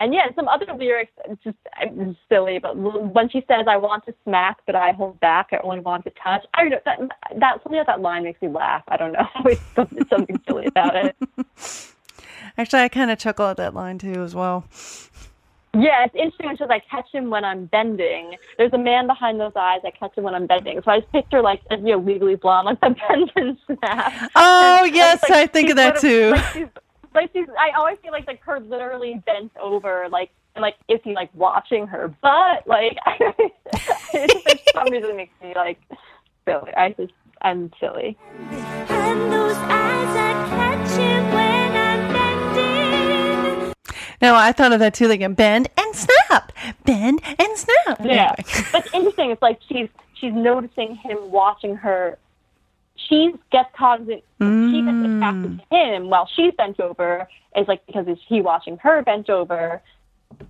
and yeah, some other lyrics just it's silly, but when she says, "I want to smack, but I hold back. I only want to touch," I don't know that that something about that line makes me laugh. I don't know, it's something, something silly about it.
Actually, I kind of chuckle at that line too as well.
Yeah, it's interesting when she's like, catch him when I'm bending. There's a man behind those eyes. I catch him when I'm bending. So I just picture like, you know, legally blonde, like the bend and snap.
Oh
And,
yes,
like,
I think of that
literally-
too.
Like she's, like she's, I always feel like like her literally bent over, like and like is he like watching her butt? Like, it just, like, some reason makes me like silly. I just I'm silly.
No, I thought of that too. Like a bend and snap, bend and snap.
Yeah,
Anyway.
but it's interesting. It's like she's she's noticing him watching her. She gets cognizant. She gets mm. attracted to him while she's bent over. Is like because is he watching her bent over?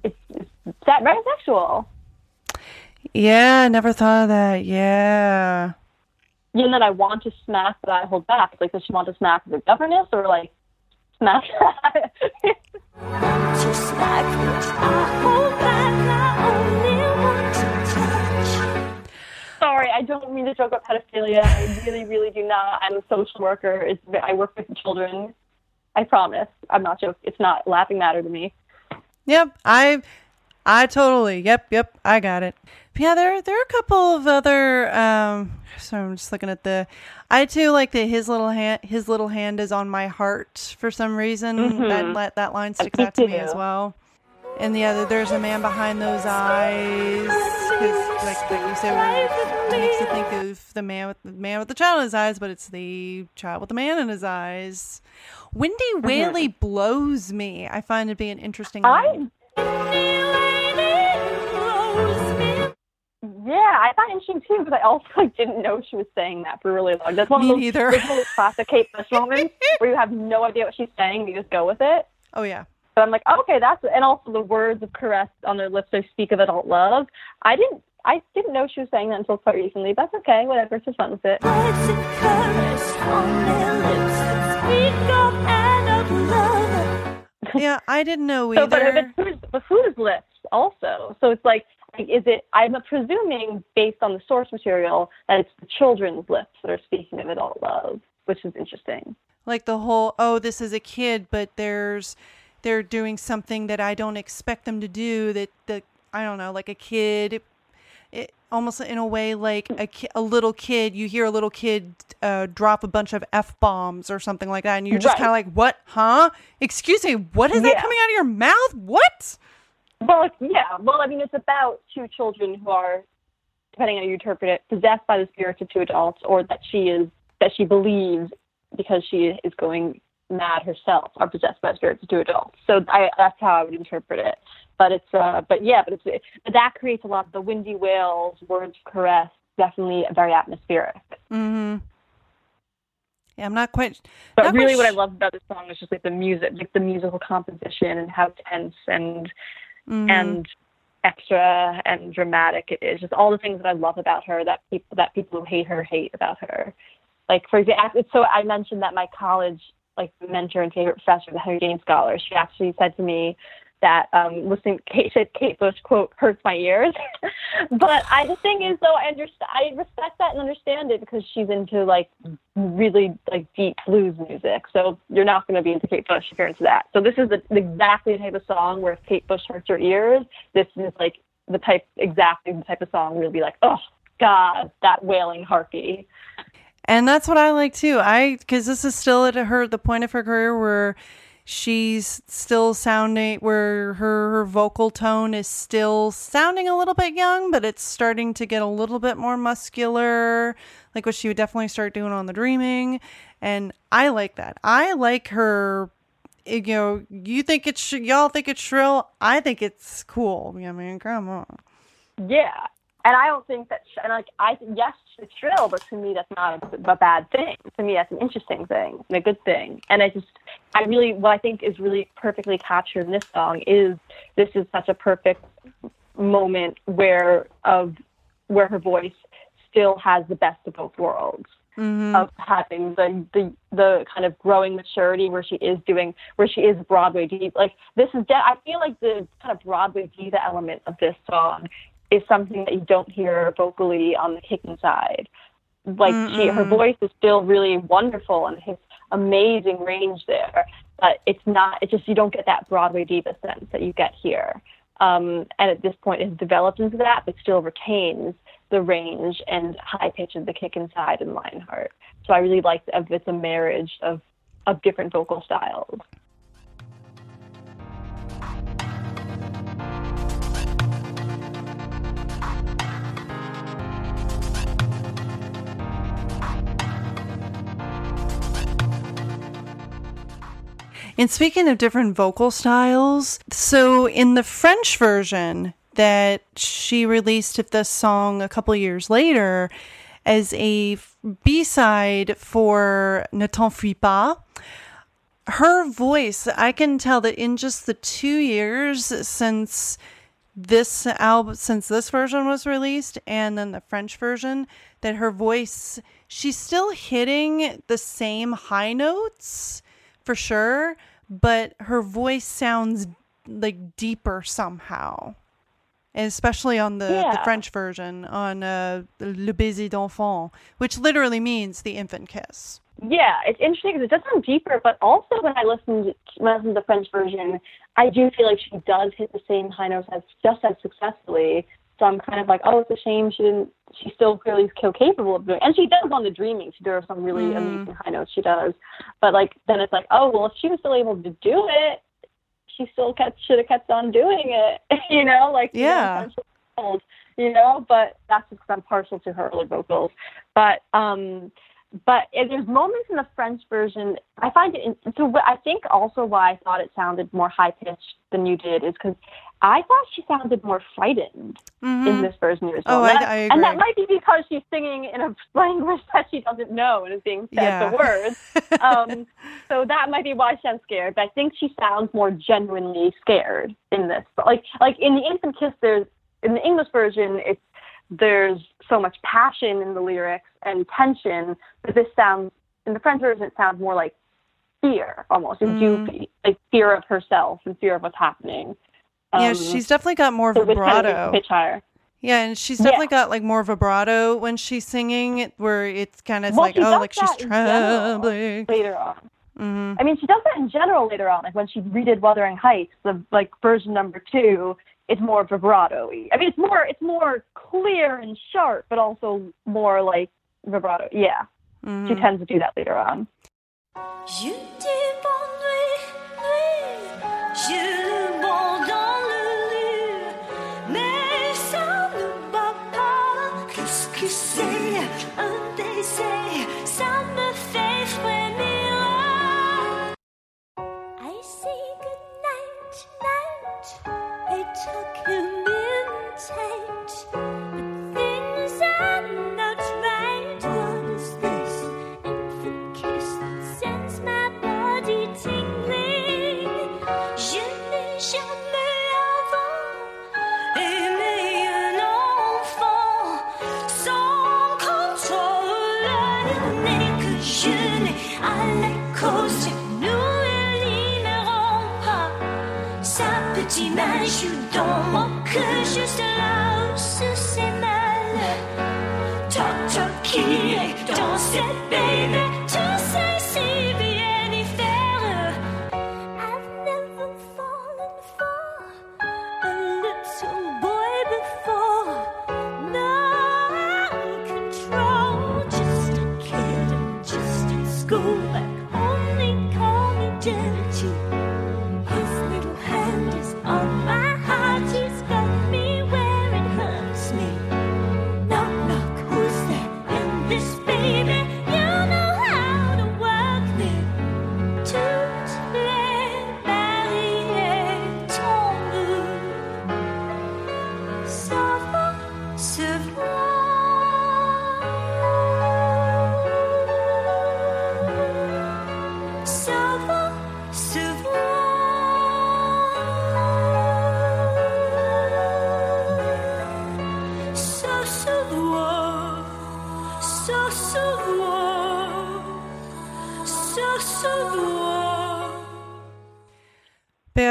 It's, it's that very sexual.
Yeah, never thought of that. Yeah.
You know that I want to smack, but I hold back. It's like does she want to smack the governess or like smack?
To smack, I hold back. I only want.
Sorry, I don't mean to joke about pedophilia. I really, really do not. I'm a social worker. It's, I work with children. I promise. I'm not joking. It's not a laughing matter to me.
Yep, I, I totally. Yep, yep, I got it. But yeah, there there are a couple of other. Um, so I'm just looking at the. I too like that his little hand. His little hand is on my heart for some reason. That that that line sticks out to me as well. And the other, there's a man behind those eyes. 'Cause, like, like you said, it makes you think of the man with the man with the child in his eyes, but it's the child with the man in his eyes. Windy Whaley blows me. I find it to be an interesting. line.
I
Anyway,
yeah, I find it interesting too because I also like, didn't know she was saying that for really long. That's one
Me
of those,
neither.
those classic Kate Bush moments where you have no idea what she's saying, you just go with it.
Oh yeah.
But I'm like, oh, okay, that's and also the words of caress on their lips. They speak of adult love. I didn't, I didn't know she was saying that until quite recently. But that's okay, whatever. It's just fun with it.
Words of caress on their lips speak of and love.
Yeah, I didn't know
So, but,
either.
but who's, but whose lips also? So it's like, like, is it? I'm presuming based on the source material that it's the children's lips that are speaking of adult love, which is interesting.
like the whole oh this is a kid but there's they're doing something that i don't expect them to do that that i don't know like a kid it, almost in a way like a, ki- a little kid you hear a little kid uh, drop a bunch of f-bombs or something like that and you're just
Right.
kind of like what huh excuse me what is that coming out of your mouth what
Well, yeah. Well, I mean, it's about two children who are, depending on how you interpret it, possessed by the spirits of two adults, or that she is that she believes because she is going mad herself, are possessed by spirits of two adults. So I, that's how I would interpret it. But it's, uh, but yeah, but it's, but that creates a lot. Of the windy wails, words of caress, definitely very atmospheric.
mm-hmm yeah i'm not quite
But
not
really,
quite
what I love about this song is just like the music, like the musical composition and how tense and
mhm.
and extra and dramatic it is. Just all the things that I love about her that people that people who hate her hate about her. Like for example, so I mentioned that my college like mentor and favorite professor, the Henry James scholar, she actually said to me that um, listening Kate Kate Bush quote hurts my ears. but I the thing is though I understand I respect that and understand it because she's into like really like deep blues music. So you're not going to be into Kate Bush if you're into that. So this is the, exactly the type of song where if Kate Bush hurts your ears, this is like the type exactly the type of song where you'll be like, oh God, that wailing harpy.
And that's what I like too. I because this is still at her the point of her career where she's still sounding where her, her vocal tone is still sounding a little bit young, but it's starting to get a little bit more muscular, like what she would definitely start doing on the Dreaming. And I like that. I like her. Eh, you know, you think it's y'all think it's shrill. I think it's cool. I mean, on.
Yeah, and I don't think that. sh- And like, I think, yes, it's shrill, but to me, that's not a, a bad thing. To me, that's an interesting thing and a good thing. And I just, I really, what I think is really perfectly captured in this song is this is such a perfect moment where of where her voice still has the best of both worlds
Mm-hmm.
of having the, the the kind of growing maturity where she is doing where she is Broadway diva. Like this is de- I feel like the kind of Broadway diva element of this song is something that you don't hear vocally on the Kick Inside. Like she, her voice is still really wonderful and has amazing range there, but it's not. It's just you don't get that Broadway diva sense that you get here. Um, and at this point, it's developed into that, but still retains the range and high pitch of the kick inside and Lionheart. So I really like it's a marriage of of different vocal styles.
And speaking of different vocal styles, so in the French version that she released of this song a couple years later as a B side for Ne t'enfuis pas, her voice, I can tell that in just the two years since this album, since this version was released and then the French version, that her voice, she's still hitting the same high notes for sure, but her voice sounds like deeper somehow. And especially on the, the French version, on uh, Le Baiser d'Enfant, which literally means the infant kiss.
Yeah, it's interesting because it does sound deeper, but also when I listened when I listened to the French version, I do feel like she does hit the same high notes as just as successfully. So I'm kind of like, oh, it's a shame she didn't. She's still clearly still capable of doing, and she does on the Dreaming. She does some really
Mhm.
amazing high notes she does, but like then it's like, oh well, if she was still able to do it, she still kept should have kept on doing it. you know, like
Yeah.
I'm so old, you know. But that's just 'cause I'm partial to her early vocals. But um, but there's moments in the French version. I find it. In, so I think also why I thought it sounded more high pitched than you did is because I thought she sounded more frightened
Mhm.
in this version as
Oh,
well.
I-
And that-
I
And that might be because she's singing in a language that she doesn't know and is being said
Yeah.
the words. Um, so that might be why she sounds scared. But I think she sounds more genuinely scared in this. But like like in the Infant Kiss, there's in the English version, it's there's so much passion in the lyrics and tension, but this sounds in the French version it sounds more like fear almost, and
Mm.
goofy, like fear of herself and fear of what's happening.
yeah,
Um,
she's definitely got more
so this kind of
vibrato.
pitch higher.
Yeah, and she's
Yeah.
definitely got like more vibrato when she's singing, where it's kind of
Well,
like, oh, like she's trembling.
later on.
hmm
I mean, she does that in general later on. Like when she redid Wuthering Heights, the like version number two, it's more vibrato I mean, it's more it's more clear and sharp, but also more like vibrato. Yeah,
hmm
she tends to do that later on.
Cœur juste là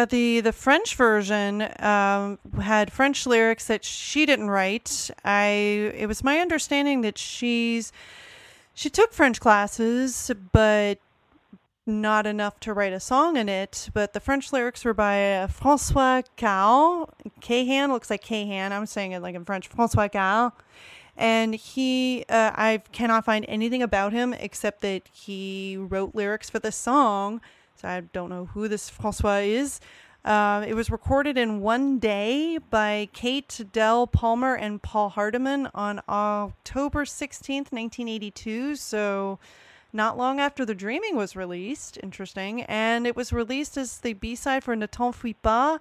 Yeah, the the French version um, had French lyrics that she didn't write. I it was my understanding that she's she took French classes, but not enough to write a song in it. But the French lyrics were by uh, François Cahan. Cahan looks like Cahan. I'm saying it like in French. François Cahan. And he, uh, I cannot find anything about him except that he wrote lyrics for this song. I don't know who this Francois is. Uh, it was recorded in one day by Kate Del Palmer and Paul Hardiman on October 16th, 1982. So not long after The Dreaming was released. Interesting. And it was released as the B side for Ne t'enfuis pas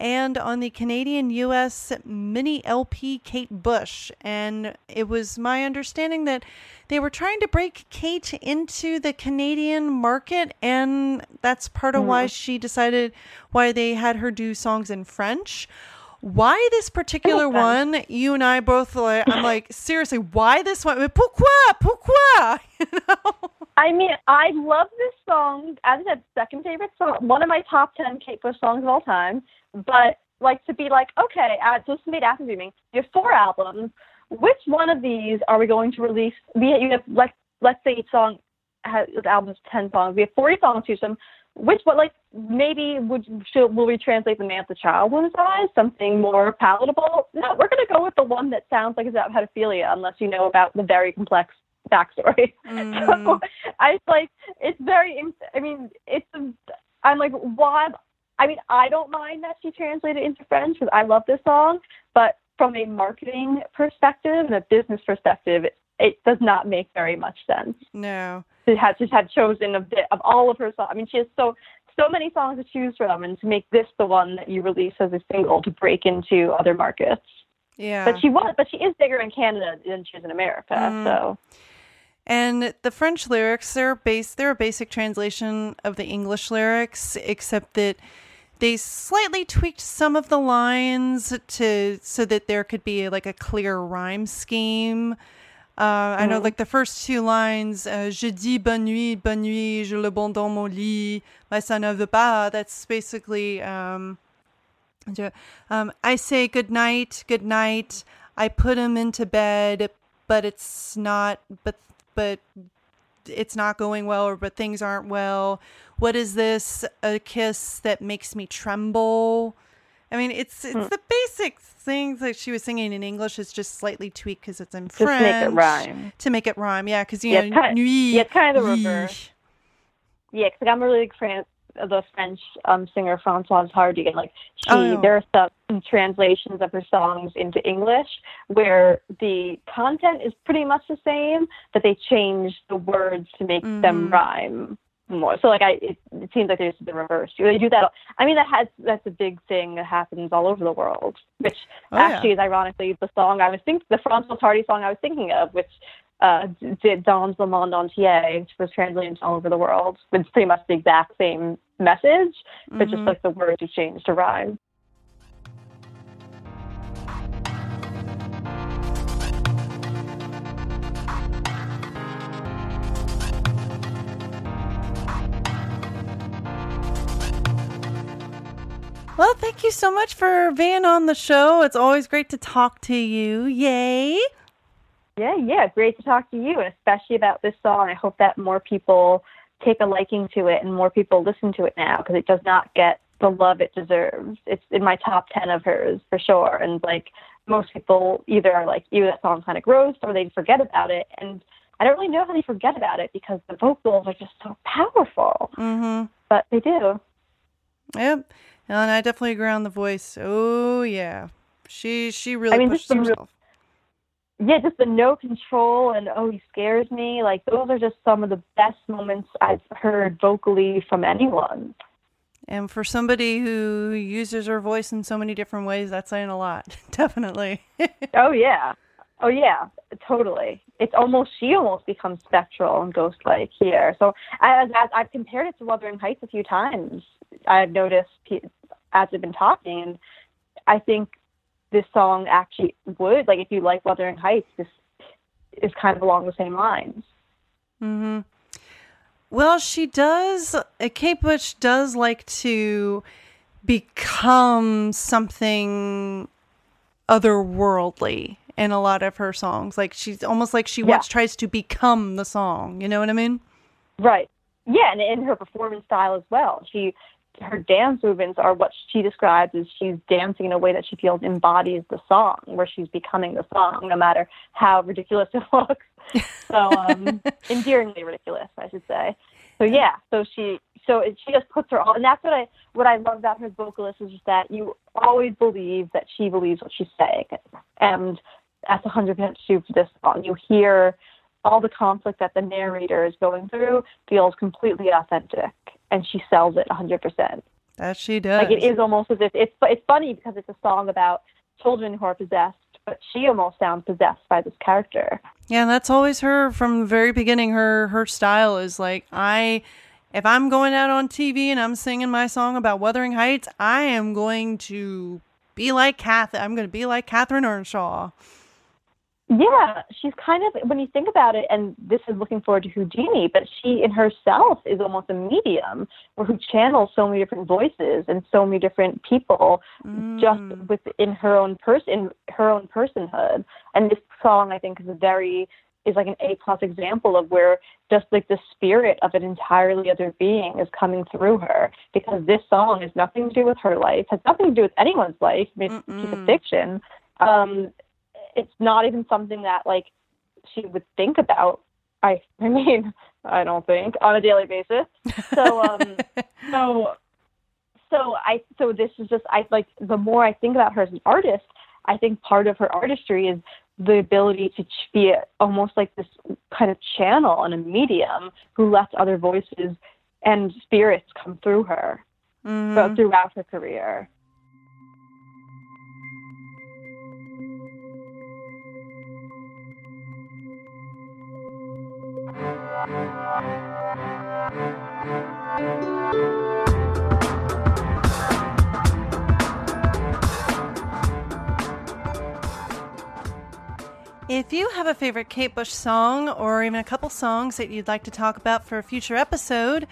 and on the Canadian US mini LP Kate Bush. And it was my understanding that they were trying to break Kate into the Canadian market, and that's part of why mm. she decided why they had her do songs in French. Why this particular one? You and I both like. I'm like seriously. Why this one? Pourquoi? Pourquoi? You know?
I mean, I love this song. As I said, second favorite song, one of my top ten Kate Bush songs of all time. But like to be like, okay, uh, is made after Dreaming. You have four albums. Which one of these are we going to release? We you have like let's say each song has the album's ten songs. We have forty songs to them. Which one, like maybe would should, will we translate the man to child woman's eyes something more palatable? No, we're gonna go with the one that sounds like it's about pedophilia, unless you know about the very complex backstory.
Mhm.
So I like it's very. I mean, it's. I'm like, why? I mean, I don't mind that she translated into French because I love this song, but from a marketing perspective and a business perspective, it, it does not make very much sense.
No.
She had just had chosen a bit of all of her songs. I mean, she has so so many songs to choose from, and to make this the one that you release as a single to break into other markets.
Yeah.
But she was, but she is bigger in Canada than she is in America.
Mm.
So
And the French lyrics, they're base they're a basic translation of the English lyrics, except that they slightly tweaked some of the lines to so that there could be like a clear rhyme scheme. Uh, I know, like the first two lines, uh, "Je dis bonne nuit, bonne nuit, je le bon dans mon lit, my son ne veut pas." That's basically, um, um, I say good night, good night. I put him into bed, but it's not, but but it's not going well, or but things aren't well. What is this? A kiss that makes me tremble. I mean, it's it's hmm. the basic things that she was singing in English. is just slightly tweaked because it's in
just
French
make it rhyme.
to make it rhyme. Yeah, because you
Yeah,
know,
it's kinda-
nuit.
yeah, kind of the
nuit.
reverse. Yeah, because I'm a really big fan the French um, singer Françoise Hardy, and like she,
Oh, yeah.
there are some translations of her songs into English where the content is pretty much the same, but they change the words to make them
Mhm.
rhyme more. So like I, it, it seems like there's the reverse. They do that. I mean, that has that's a big thing that happens all over the world. Which
Oh, yeah.
actually is ironically the song I was thinking, the Françoise Hardy song I was thinking of, which uh, did Dans le monde entier, which was translated all over the world. It's pretty much the exact same message, but just
Mhm.
like the words are changed to rhyme.
Well, thank you so much for being on the show. It's always great to talk to you. Yay!
Yeah, yeah, great to talk to you, and especially about this song. I hope that more people take a liking to it and more people listen to it now because it does not get the love it deserves. It's in my top 10 of hers for sure. And like most people either are like, ew, that song kind of gross, or they forget about it. And I don't really know how they forget about it because the vocals are just so powerful,
Mm-hmm.
but they do.
Yep. And I definitely agree on the voice. Oh yeah, she she really
mean,
pushes
the real-
herself.
Yeah, just the no control and oh, he scares me. Like those are just some of the best moments I've heard vocally from anyone.
And for somebody who uses her voice in so many different ways, that's saying a lot. Definitely.
Oh yeah, oh yeah, totally. It's almost she almost becomes spectral and ghost-like here. So as, as I've compared it to Wuthering Heights a few times, I've noticed as I've been talking, and I think this song actually would like if you like Wuthering Heights, this is kind of along the same lines.
hmm Well, she does. uh, Kate Bush does like to become something otherworldly in a lot of her songs. Like she's almost like she
Yeah.
once tries to become the song. You know what I mean?
Right. Yeah, and in her performance style as well. She her dance movements are what she describes as she's dancing in a way that she feels embodies the song, where she's becoming the song, no matter how ridiculous it looks. So um, endearingly ridiculous, I should say. So yeah, so she so it, she just puts her all, and that's what I what I love about her vocalist is just that you always believe that she believes what she's saying, and that's 100 percent true for this song. You hear all the conflict that the narrator is going through feels completely authentic, and she sells it 100%.
That she does.
Like it is almost as if it's it's funny because it's a song about children who are possessed, but she almost sounds possessed by this character.
Yeah, and that's always her from the very beginning. Her her style is like I, if I'm going out on TV and I'm singing my song about Wuthering Heights, I am going to be like Kath. I'm going to be like Catherine Earnshaw.
Yeah, she's kind of when you think about it, and this is looking forward to Houdini, but she in herself is almost a medium or who channels so many different voices and so many different people just within her own person, her own personhood. And this song, I think, is a very is like an A plus example of where just like the spirit of an entirely other being is coming through her because this song has nothing to do with her life, has nothing to do with anyone's life. I mean, it's a piece of fiction. Um, it's not even something that like she would think about. I I mean, I don't think on a daily basis. So um so so I so this is just I like the more I think about her as an artist, I think part of her artistry is the ability to be almost like this kind of channel and a medium who lets other voices and spirits come through her thro- throughout her career.
If you have a favorite Kate Bush song or even a couple songs that you'd like to talk about for a future episode,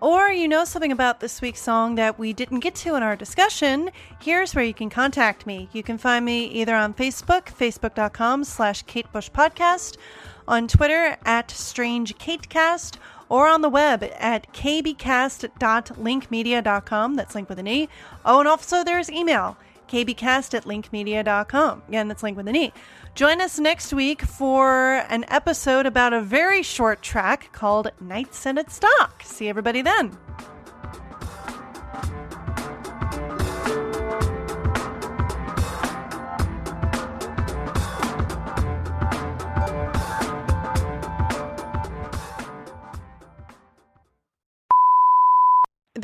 or you know something about this week's song that we didn't get to in our discussion, here's where you can contact me. You can find me either on Facebook, facebook.com slash Kate Bush Podcast, on Twitter at Strange Katecast, or on the web at kbcast.linkmedia.com. That's link with an E. Oh, and also there's email kbcast at linkmedia.com. Again, that's link with an E. Join us next week for an episode about a very short track called Night Scented Stock. See everybody then.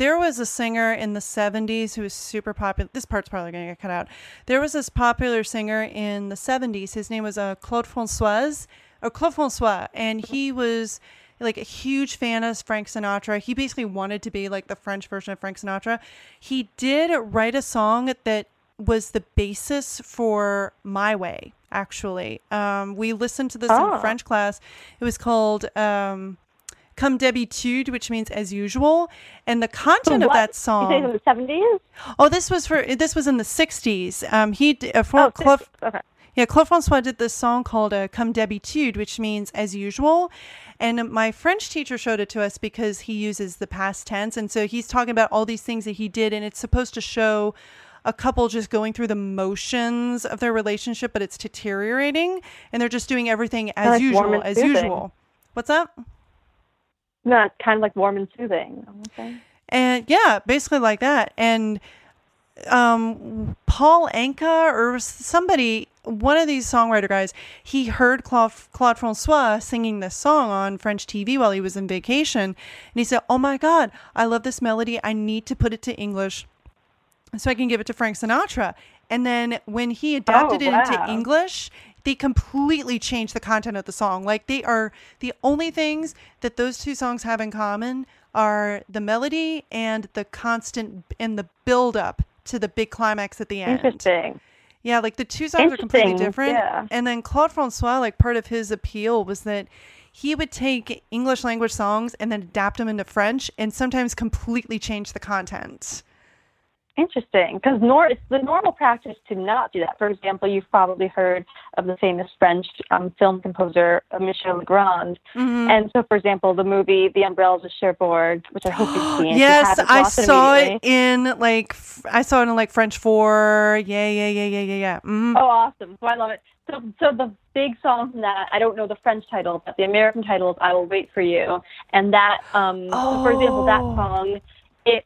There was a singer in the 70s who was super popular. This part's probably going to get cut out. There was this popular singer in the 70s. His name was uh, Claude Francois, or Claude Francois, and he was like a huge fan of Frank Sinatra. He basically wanted to be like the French version of Frank Sinatra. He did write a song that was the basis for My Way, actually. Um, we listened to this
Oh.
in French class. It was called. Um, Comme d'habitude, which means as usual, and the content of that
You say
song.
in the seventies?
Oh, this was for this was in the '60s. Um, he uh, for
Oh, 60s. okay.
yeah, Claude Francois did this song called uh, "Comme d'habitude," which means as usual. And my French teacher showed it to us because he uses the past tense, and so he's talking about all these things that he did, and it's supposed to show a couple just going through the motions of their relationship, but it's deteriorating, and they're just doing everything as
like
usual, as
soothing.
usual. What's that?
No, it's kind of like warm and soothing. Okay.
and yeah, basically like that. And um, Paul Anka or somebody, one of these songwriter guys, he heard Claude, Claude Francois singing this song on French TV while he was in vacation, and he said, "Oh my God, I love this melody. I need to put it to English." so I can give it to Frank Sinatra. And then when he adapted
Oh,
it into. English, they completely change the content of the song. Like they are the only things that those two songs have in common are the melody and the constant and the build up to the big climax at the end.
Interesting.
Yeah, like the two songs are completely different.
yeah.
And then Claude Francois, like part of his appeal was that he would take English language songs and then adapt them into French and sometimes completely change the content.
Interesting, because nor it's the normal practice to not do that. For example, you've probably heard of the famous French um, film composer uh, Michel Legrand,
Mhm.
and so, for example, the movie The Umbrellas of Cherbourg, which I hope you've seen. You
yes,
haven't,
I saw it in like f- I saw it in like French four. Yeah, yeah, yeah, yeah, yeah, yeah. Mhm.
Oh, awesome! So I love it. So, so the big song from that, I don't know the French title, but the American title is "I Will Wait for You," and that, um, so for example, that
Oh.
song, it,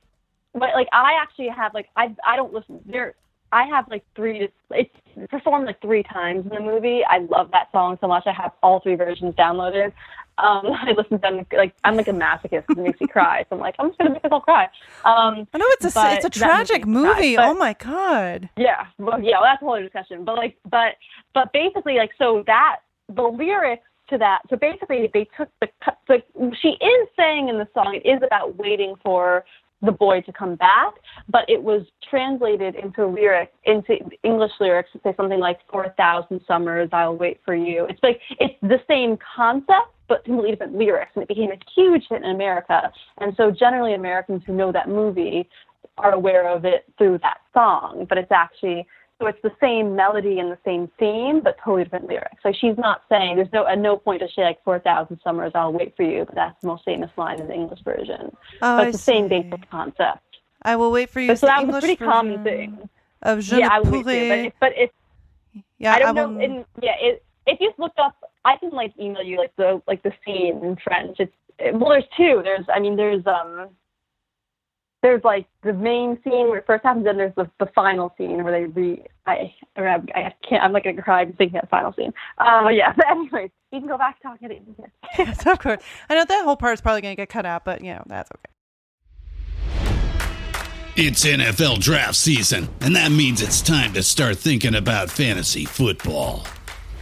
but like I actually have like I I don't listen there. I have like three. It's performed like three times in the movie. I love that song so much. I have all three versions downloaded. Um, I listen to them like I'm like a masochist. it makes me cry. So I'm like I'm just gonna make myself cry. Um,
I know it's a it's a tragic
movie but-
oh my god.
yeah, well, yeah, well, that's a whole other discussion. But like, but but basically, like, so that the lyrics to that. So basically, they took the cut- the. She is saying in the song it is about waiting for the boy to come back, but it was translated into lyric into English lyrics to say something like "For a thousand summers, I'll wait for you." It's like it's the same concept. But completely different lyrics, and it became a huge hit in America. And so, generally, Americans who know that movie are aware of it through that song, but it's actually so it's the same melody and the same theme, but totally different lyrics. So she's not saying there's no at no point does she like four thousand summers I'll wait for you, but that's the most famous line in the English version.
Oh,
but
I
it's the same basic concept.
I will wait for you.
But so that was a pretty common thing.
Of Je
yeah, I would wait for you, but but it's
yeah,
I don't
will-
know. And yeah, it, if you look up, I can like email you like the like the scene in French. It's it, well, there's two. There's I mean, there's um, there's like the main scene where it first happens, and there's the the final scene where they re. I or I, I can't. I'm not gonna cry. I'm thinking of the final scene. Uh, yeah. But anyways, you can go back talking to it.
yes, of course. I know that whole part is probably going to get cut out, but you know that's okay.
It's NFL draft season, and that means it's time to start thinking about fantasy football.